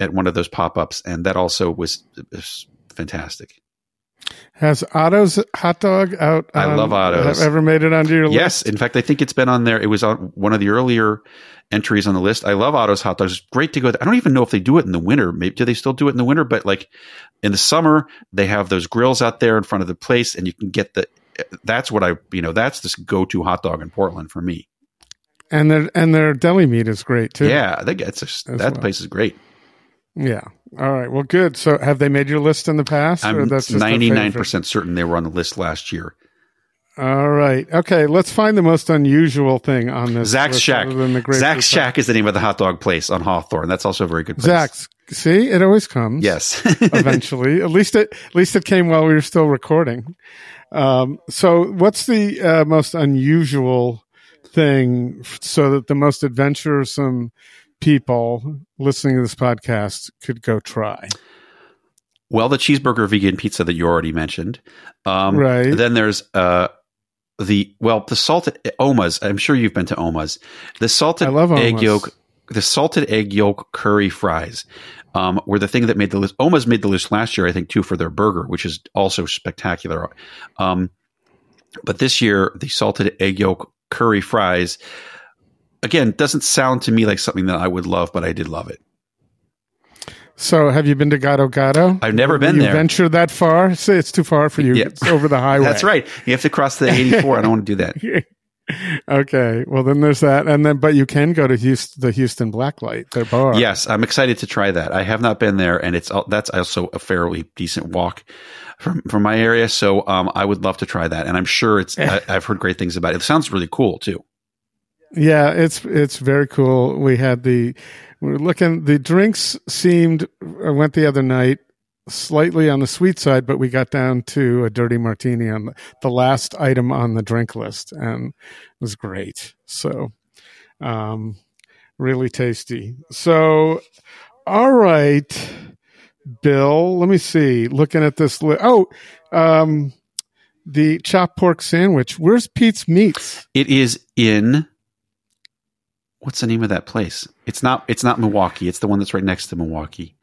at one of those pop ups, and that also was, was fantastic. Has Otto's hot dog out? I on- love Otto's. Have ever made it onto your Yes, list? Yes. In fact, I think it's been on there. It was on one of the earlier entries on the list. I love Otto's hot dogs. It's great to go. There. I don't even know if they do it in the winter. Maybe do they still do it in the winter? But like in the summer, they have those grills out there in front of the place, and you can get the. That's what I you know. That's this go to hot dog in Portland for me. And their and their deli meat is great too. Yeah, get it's a, that well. place is great. Yeah. All right. Well, good. So, have they made your list in the past? I'm that's just a ninety nine percent certain they were on the list last year. All right. Okay. Let's find the most unusual thing on this. Zach's Shack. other than the Grapefruit Zach's Shack is the name of the hot dog place on Hawthorne. That's also a very good place. Zach's. See, it always comes. Yes. eventually. At least it at least it came while we were still recording. Um, so, what's the uh, most unusual thing f- so that the most adventuresome people listening to this podcast could go try? well, the cheeseburger vegan pizza that you already mentioned. Um, Right. Then there's uh, the well, the salted Oma's. I'm sure you've been to Oma's. The salted egg yolk, the salted egg yolk curry fries. Um, were the thing that made the list. Oma's made the list last year, I think, too, for their burger, which is also spectacular. Um, but this year, the salted egg yolk curry fries, again, doesn't sound to me like something that I would love, but I did love it. So, have you been to Gado Gado? I've never been you there. Venture that far? Say it's too far for you. Yeah. It's over the highway. That's right. You have to cross the 84. I don't want to do that. okay. Well, then there's that, and then but you can go to Houston, the Houston Blacklight, their bar. Yes, I'm excited to try that. I have not been there, and it's that's also a fairly decent walk from from my area. So um, I would love to try that, and I'm sure it's. I, I've heard great things about it. It sounds really cool too. Yeah, it's it's very cool. We had the we are looking. The drinks seemed. I went the other night slightly on the sweet side, but we got down to a dirty martini on the, last item on the drink list, and it was great. So, um, really tasty. So, all right, Bill. Let me see. Looking at this. Li- oh, um, the chopped pork sandwich. Where's Pete's Meats? It is in what's the name of that place? It's not it's not Milwaukee. It's the one that's right next to Milwaukee.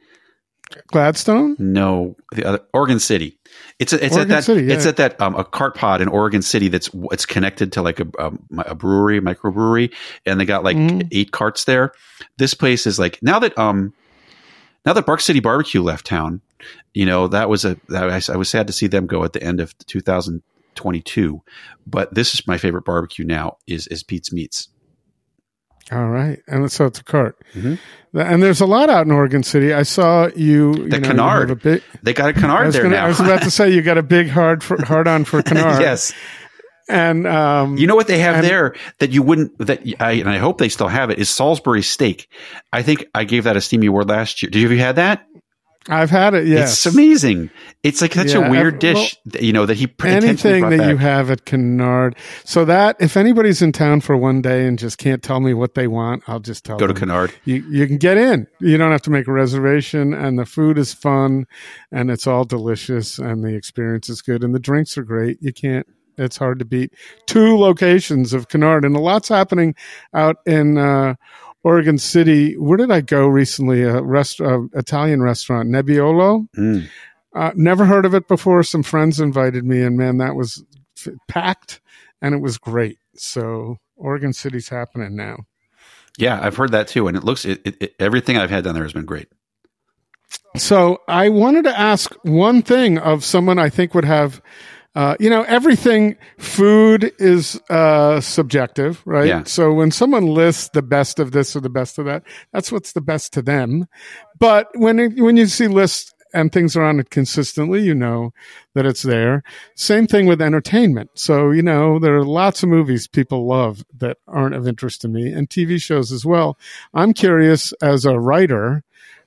Gladstone? No, the other Oregon City. It's a, it's Oregon at that City, yeah. it's at that um, a cart pod in Oregon City that's it's connected to like a um, a brewery, microbrewery, and they got like Mhm. eight carts there. This place is like now that um now that Bark City Barbecue left town, you know that was a that I, I was sad to see them go at the end of 2022. But this is my favorite barbecue now is is Pete's Meats. All right. And so it's a cart. Mhm. And there's a lot out in Oregon City. I saw you. you The know, you Canard. have a big, They got a canard there gonna, now. I was about to say you got a big hard for, hard on for Canard. yes. And um, You know what they have And- there that you wouldn't that I and I hope they still have it is Salisbury steak. I think I gave that a Steamy Award last year. Did you have you had that? I've had it. Yes. It's amazing. It's like such Yeah, a weird dish, that, you know, that he anything that back. you have at Canard. So that if anybody's in town for one day and just can't tell me what they want, I'll just tell Go to them. Canard. You you can get in. You don't have to make a reservation, and the food is fun, and it's all delicious, and the experience is good, and the drinks are great. You can't. It's hard to beat. Two locations of Canard, and a lot's happening out in uh, Oregon City. Where did I go recently? A rest, uh, Italian restaurant, Nebbiolo. Mm. Uh, never heard of it before. Some friends invited me, and man, that was f- packed, and it was great. So Oregon City's happening now. Yeah, I've heard that too, and it looks it, it, it- everything I've had down there has been great. So I wanted to ask one thing of someone I think would have, uh, you know, everything food is uh, subjective, right? Yeah. So when someone lists the best of this or the best of that, that's what's the best to them. But when it, when you see lists and things are on it consistently, you know that it's there. Same thing with entertainment. So you know there are lots of movies people love that aren't of interest to me, and TV shows as well. I'm curious as a writer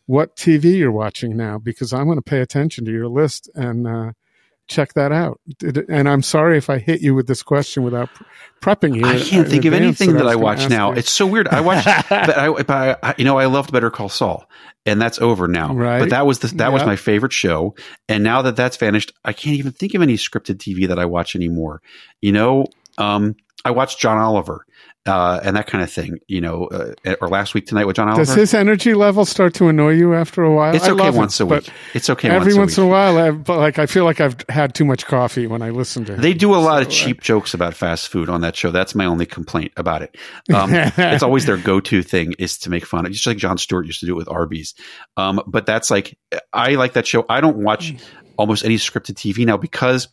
what TV you're watching now because I'm going to pay attention to your list and uh, check that out. And I'm sorry if I hit you with this question without prepping you. I can't think of anything that was I watch now. you. It's so weird. I watched, but I, but I, I- you know, I loved Better Call Saul, and that's over now. Right. But that was the, that was my favorite show, and now that that's vanished, I can't even think of any scripted TV that I watch anymore. You know, um, I watched John Oliver, uh, and that kind of thing. You know, uh, or last week tonight with John Oliver. Does his energy level start to annoy you after a while? it's I okay once it, a week. It's okay Every once once a week. in a while, I, but like I feel like I've had too much coffee when I listen to him. They do a lot of So, uh, cheap jokes about fast food on that show. That's my only complaint about it. Um, it's always their go-to thing is to make fun of, just like Jon Stewart used to do it with Arby's. Um, but that's like, I like that show. I don't watch almost any scripted TV now because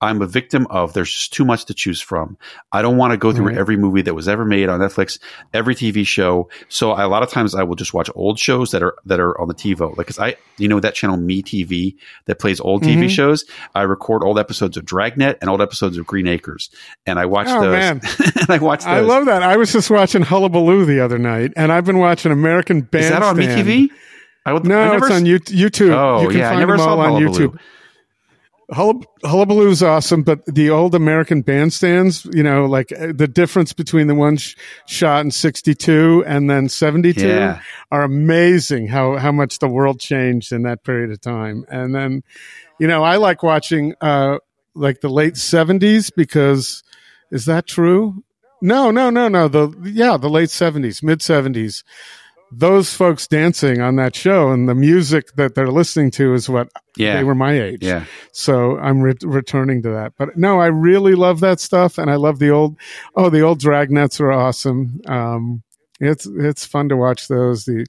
I'm a victim of there's just too much to choose from. I don't want to go through Right. every movie that was ever made on Netflix, every TV show. So I, a lot of times I will just watch old shows that are that are on the TiVo. Like, 'cause I, you know, that channel Me TV that plays old TV Mhm. shows. I record old episodes of Dragnet and old episodes of Green Acres, and I watch Oh, those. man. and I watch those. I love that. I was just watching Hullabaloo the other night, and I've been watching American Bandstand. Is that on Me TV? I would, No, I never it's on YouTube. Oh, you can yeah, I never them saw all on Hullabaloo. YouTube. Hullab- Hullabaloo is awesome, but the old American bandstands, you know, like uh, the difference between the one sh- shot in 62 and then 72 Yeah. are amazing how, how much the world changed in that period of time. And then, you know, I like watching, uh, like the late 70s because is that true? No, no, no, no. The, yeah, the late 70s, mid 70s. Those folks dancing on that show and the music that they're listening to is what Yeah. they were my age. yeah. So I'm re- returning to that. But no, I really love that stuff, and I love the old. Oh, the old dragnets are awesome. Um, it's it's fun to watch those. The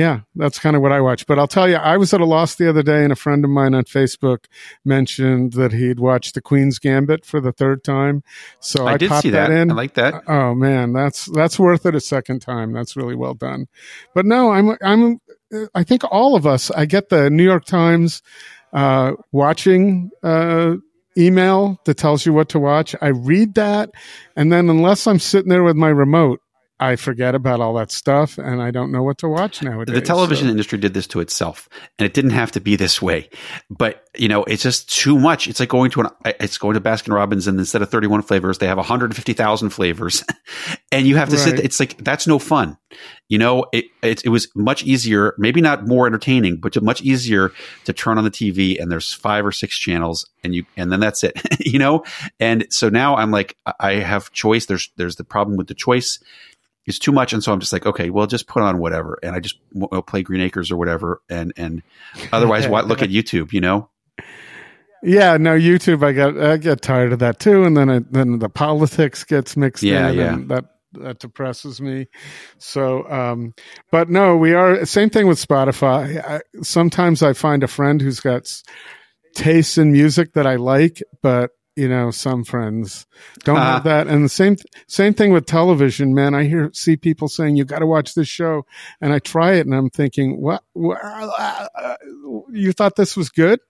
yeah, that's kind of what I watch. But I'll tell you, I was at a loss the other day, and a friend of mine on Facebook mentioned that he'd watched The Queen's Gambit for the third time. So I, I, did popped see that. in. I like that. Oh man, that's that's worth it a second time. That's really well done. But no, I'm I'm I think all of us. I get the New York Times uh, watching uh, email that tells you what to watch. I read that, and then unless I'm sitting there with my remote, I forget about all that stuff, and I don't know what to watch nowadays. the television So- industry did this to itself and it didn't have to be this way. But you know it's just too much. It's like going to an it's going to baskin robbins and instead of 31 flavors they have 150000 flavors. And you have to sit it's like that's no fun. You know it, it it was much easier maybe not more entertaining but much easier to turn on the tv and there's five or six channels and you and then that's it you know? And so now i'm like i have choice. There's there's the problem with the choice it's too much and so i'm just like okay well just put on whatever and i just will play green acres or whatever and and otherwise what look at youtube you know yeah, no, YouTube. I got I get tired of that too, and then then the politics gets mixed Yeah, in, yeah. and that that depresses me. So, um, but no, we are same thing with Spotify. I, sometimes I find a friend who's got tastes in music that I like, but you know, some friends don't Uh-huh. have that. And the same same thing with television, man. I hear see people saying you got to watch this show, and I try it, and I'm thinking, what? what uh, you thought this was good?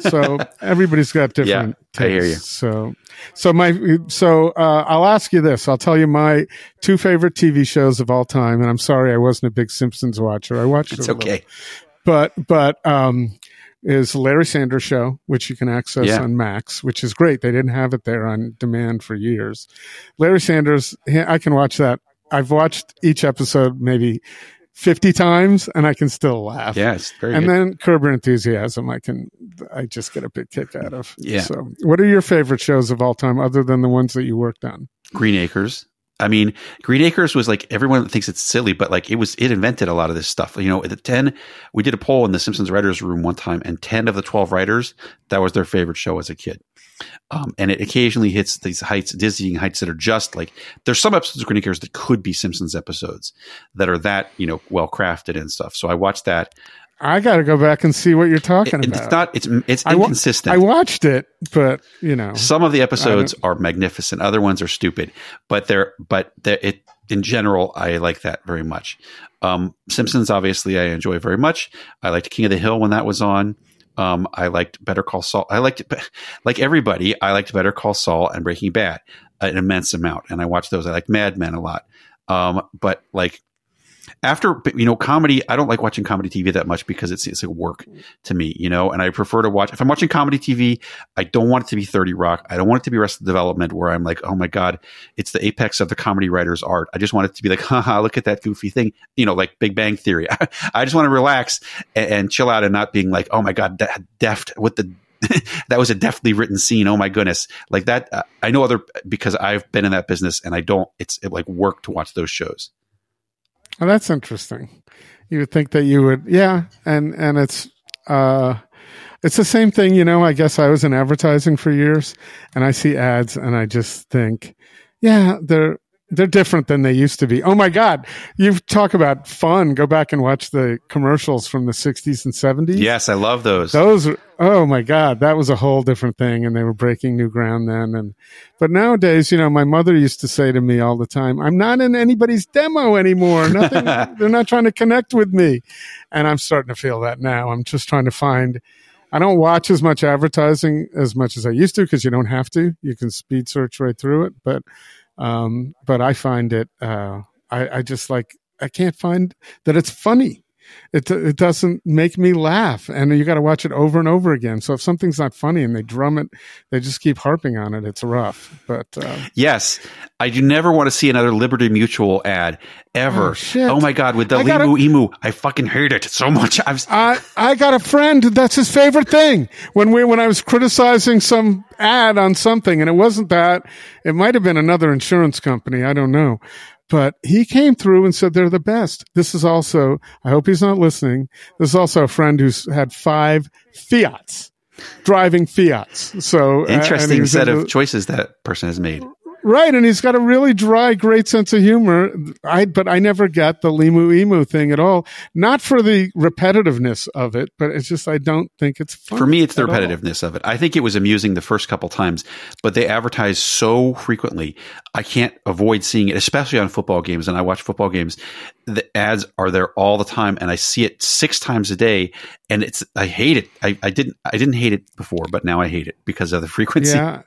so everybody's got different Yeah, I hear you. tastes. So, so my, so, uh, I'll ask you this. I'll tell you my two favorite TV shows of all time. And I'm sorry, I wasn't a big Simpsons watcher. I watched it's it a little. okay but, but, um, is Larry Sanders show, which you can access Yeah. on Max, which is great. They didn't have it there on demand for years. Larry Sanders, I can watch that. I've watched each episode maybe 50 times and I can still laugh yeah very and good. then curb your enthusiasm i can i just get a big kick out of Yeah. so what are your favorite shows of all time other than the ones that you worked on Green Acres. I mean, Green Acres was like everyone thinks it's silly, but like it was, it invented a lot of this stuff. You know, at the 10, we did a poll in the Simpsons writers room one time and 10 of the 12 writers, that was their favorite show as a kid. Um, and it occasionally hits these heights, dizzying heights that are just like, there's some episodes of Green Acres that could be Simpsons episodes that are that, you know, well crafted and stuff. So I watched that. I gotta go back and see what you're talking It- about it's not, it's, it's I wa- inconsistent. i watched it but you know Some of the episodes are magnificent. Other ones are stupid, but they're but they're, it in general. I like that very much. Um, Simpsons, obviously, I enjoy very much. I liked King of the Hill when that was on. Um, I liked Better Call Saul. I liked like everybody. I liked Better Call Saul and Breaking Bad an immense amount, and I watched those. I liked Mad Men a lot. Um, but like after you know comedy, I don't like watching comedy TV that much because it's it's like work to me, you know. And I prefer to watch if I'm watching comedy TV, I don't want it to be 30 Rock. I don't want it to be Arrested Development where I'm like, oh my god, it's the apex of the comedy writer's art. I just want it to be like, haha, look at that goofy thing, you know, like Big Bang Theory. I just want to relax and, and chill out and not being like, oh my god, that deft with the that was a deftly written scene. Oh my goodness, like that. Uh, I know other because I've been in that business and I don't. It's it like work to watch those shows. Oh, that's interesting. You would think that you would, yeah, and and it's uh, it's the same thing. You know, I guess I was in advertising for years, and I see ads, and I just think, yeah, they're they're different than they used to be. Oh my God, you talk about fun. Go back and watch the commercials from the '60s and '70s. Yes, I love those. Those, oh my God, that was a whole different thing, and they were breaking new ground then. And but nowadays, you know, my mother used to say to me all the time, "I'm not in anybody's demo anymore. Nothing. they're not trying to connect with me." And I'm starting to feel that now. I'm just trying to find. I don't watch as much advertising as much as I used to because you don't have to. You can speed search right through it, but um, but I find it. Uh, I, I just like. I can't find that it's funny it it doesn't make me laugh and you got to watch it over and over again so if something's not funny and they drum it they just keep harping on it it's rough but uh, Yes, I do never want to see another Liberty Mutual ad ever. Oh. Oh my god, with the I gotta- Limu Emu, I fucking hate it so much. I've I I got a friend that's his favorite thing. When we when I was criticizing some ad on something and it wasn't that, it might have been another insurance company, I don't know. But he came through and said they're the best. This is also I hope he's not listening. This is also a friend who's had 5 Fiats. Driving Fiats. So uh, interesting was set into- of choices that person has made. Right, and he's got a really dry, great sense of humor. I but I never got the limu emu thing at all. Not for the repetitiveness of it, but it's just I don't think it's funny For me, it's the at all. repetitiveness of it. I think it was amusing the first couple times, but they advertise so frequently. I can't avoid seeing it, especially on football games. And I watch football games. The ads are there all the time, and I see it six times a day. And it's I hate it. I, I didn't I didn't hate it before, but now I hate it because of the frequency. Yeah.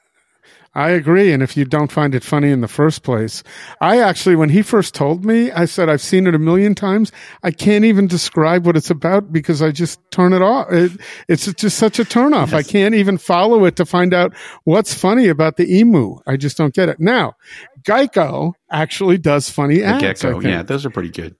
I agree. And if you don't find it funny in the first place, I actually, when he first told me, I said, I've seen it a million times. I can't even describe what it's about because I just turn it off. It, it's just such a turnoff. I can't even follow it to find out what's funny about the emu. I just don't get it. Now, Geico actually does funny The ads. I gecko, yeah, those are pretty good.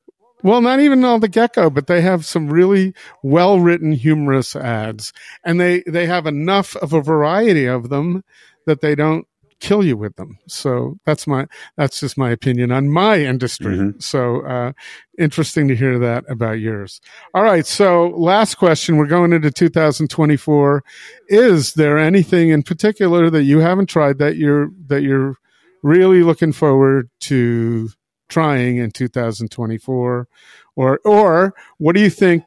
Well, not even all the gecko, but they have some really well written humorous ads and they, they have enough of a variety of them that they don't kill you with them. So that's my, that's just my opinion on my industry. Mhm. So, uh, interesting to hear that about yours. All right. So last question. We're going into 2024. Is there anything in particular that you haven't tried that you're, that you're really looking forward to trying in 2024? Or, or what do you think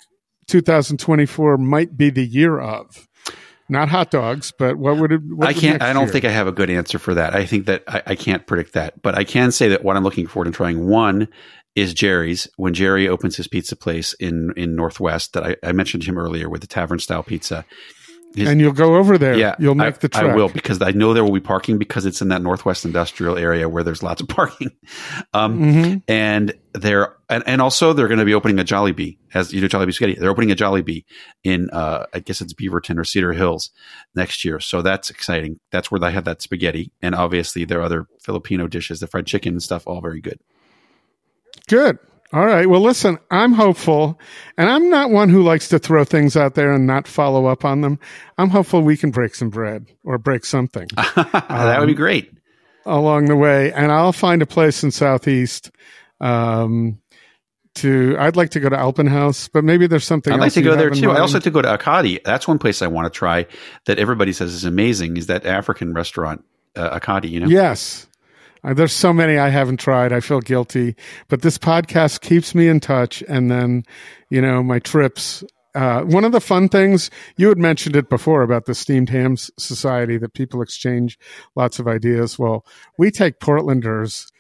2024 might be the year of? Not hot dogs, but what would it? What I can't. I don't year? think I have a good answer for that. I think that I, I can't predict that, but I can say that what I'm looking forward to trying one is Jerry's when Jerry opens his pizza place in in Northwest that I, I mentioned him earlier with the tavern style pizza. His- and you'll go over there. yeah, you'll make I, the trip. I will because I know there will be parking because it's in that Northwest industrial area where there's lots of parking. Um, Mhm. and they're and, and also they're going to be opening a Jollibee as you know Jollibee spaghetti. They're opening a Jollibee in uh, I guess it's Beaverton or Cedar Hills next year. So that's exciting. That's where they have that spaghetti, and obviously their other Filipino dishes, the fried chicken and stuff, all very good. Good. All right. Well, listen, I'm hopeful, and I'm not one who likes to throw things out there and not follow up on them. I'm hopeful we can break some bread or break something that would be great. along the way, and I'll find a place in Southeast. Um, to I'd like to go to Alpenhaus, but maybe there's something. I'd like to go there too. I also like to go to Akadi. That's one place I want to try that everybody says is amazing. Is that African restaurant uh, Akadi? You know, Yes. Uh, there's so many I haven't tried. I feel guilty, but this podcast keeps me in touch. And then, you know, my trips. Uh, one of the fun things you had mentioned it before about the steamed hams society that people exchange lots of ideas. Well, we take Portlanders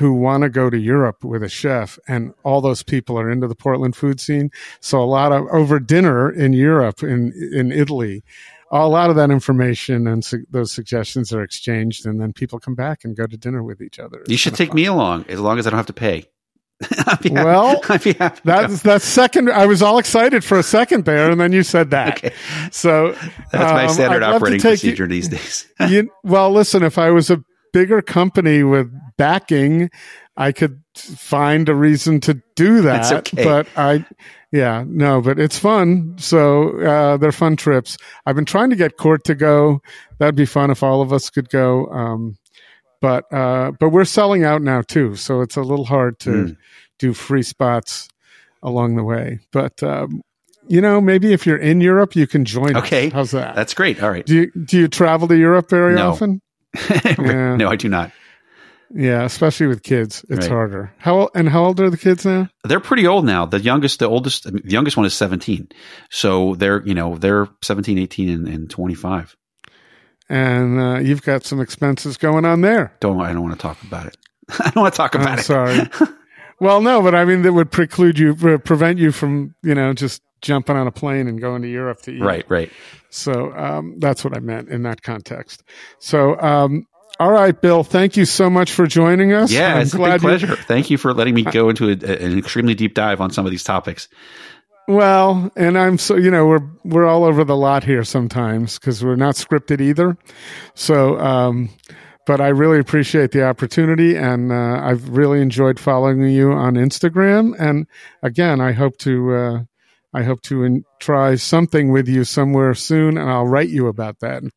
who want to go to Europe with a chef and all those people are into the Portland food scene. So a lot of over dinner in Europe, in, in Italy, a lot of that information and su- those suggestions are exchanged and then people come back and go to dinner with each other. you should take me along as long as I don't have to pay. Well, I'd be happy. to go. That's that's second. I was all excited for a second there, and then you said that. Okay. So That's my um, standard I'd operating take you- procedure these days. you, well, listen, if I was a bigger company with backing, I could find a reason to do that. Okay. But I, yeah, no, but it's fun. So uh, they're fun trips. I've been trying to get Court to go. That'd be fun if all of us could go. Um, but uh, but we're selling out now too, so it's a little hard to Mm. do free spots along the way. But um, you know, maybe if you're in Europe, you can join. us. Okay. how's that? That's great. All right. do you do you travel to Europe very No. often? Yeah. no, I do not. Yeah, especially with kids, it's Right. harder. How and how old are the kids now? They're pretty old now. The youngest, the oldest, the youngest one is 17. So they're, you know, they're 17, 18, and, and 25. And uh, you've got some expenses going on there. Don't, I don't want to talk about it. I don't want to talk about I'm it. sorry. well, no, but I mean that would preclude you, prevent you from, you know, just jumping on a plane and going to Europe to eat. right, right. So um, that's what I meant in that context. So, um, all right, Bill, thank you so much for joining us. Yeah, I'm it's a big you- pleasure. Thank you for letting me go into a, an extremely deep dive on some of these topics. Well, and I'm so you know we're we're all over the lot here sometimes because we're not scripted either. So, um, but I really appreciate the opportunity, and uh, I've really enjoyed following you on Instagram. And again, I hope to uh, I hope to in, try something with you somewhere soon, and I'll write you about that in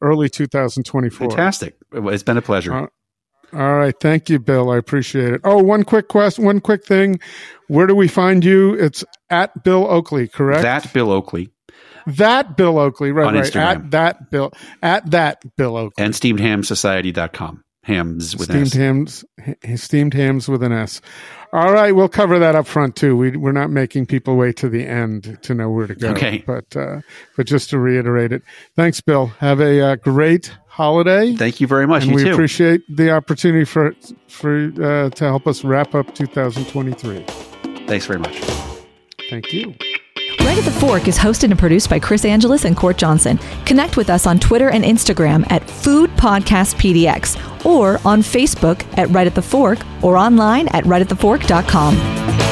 early 2024. Fantastic. It's been a pleasure. Uh, All right, thank you, Bill. I appreciate it. Oh, one quick question, one quick thing. Where do we find you? It's at Bill Oakley, correct? that Bill Oakley That Bill Oakley, right? On right. Instagram. At that Bill. At that Bill Oakley. and steamedhamsociety.com. Hams with an steamed S. hams. Steamed hams with an S. All right, we'll cover that up front too. We we're not making people wait to the end to know where to go. Okay. But uh, but just to reiterate it, thanks, Bill. Have a uh, great holiday. Thank you very much. and you we too. appreciate the opportunity for for uh, to help us wrap up 2023. Thanks very much. Thank you. Right at the Fork is hosted and produced by Chris Angelus and Court Johnson. Connect with us on Twitter and Instagram at Food Podcast PDX or on Facebook at Right at the Fork or online at rightatthefork.com.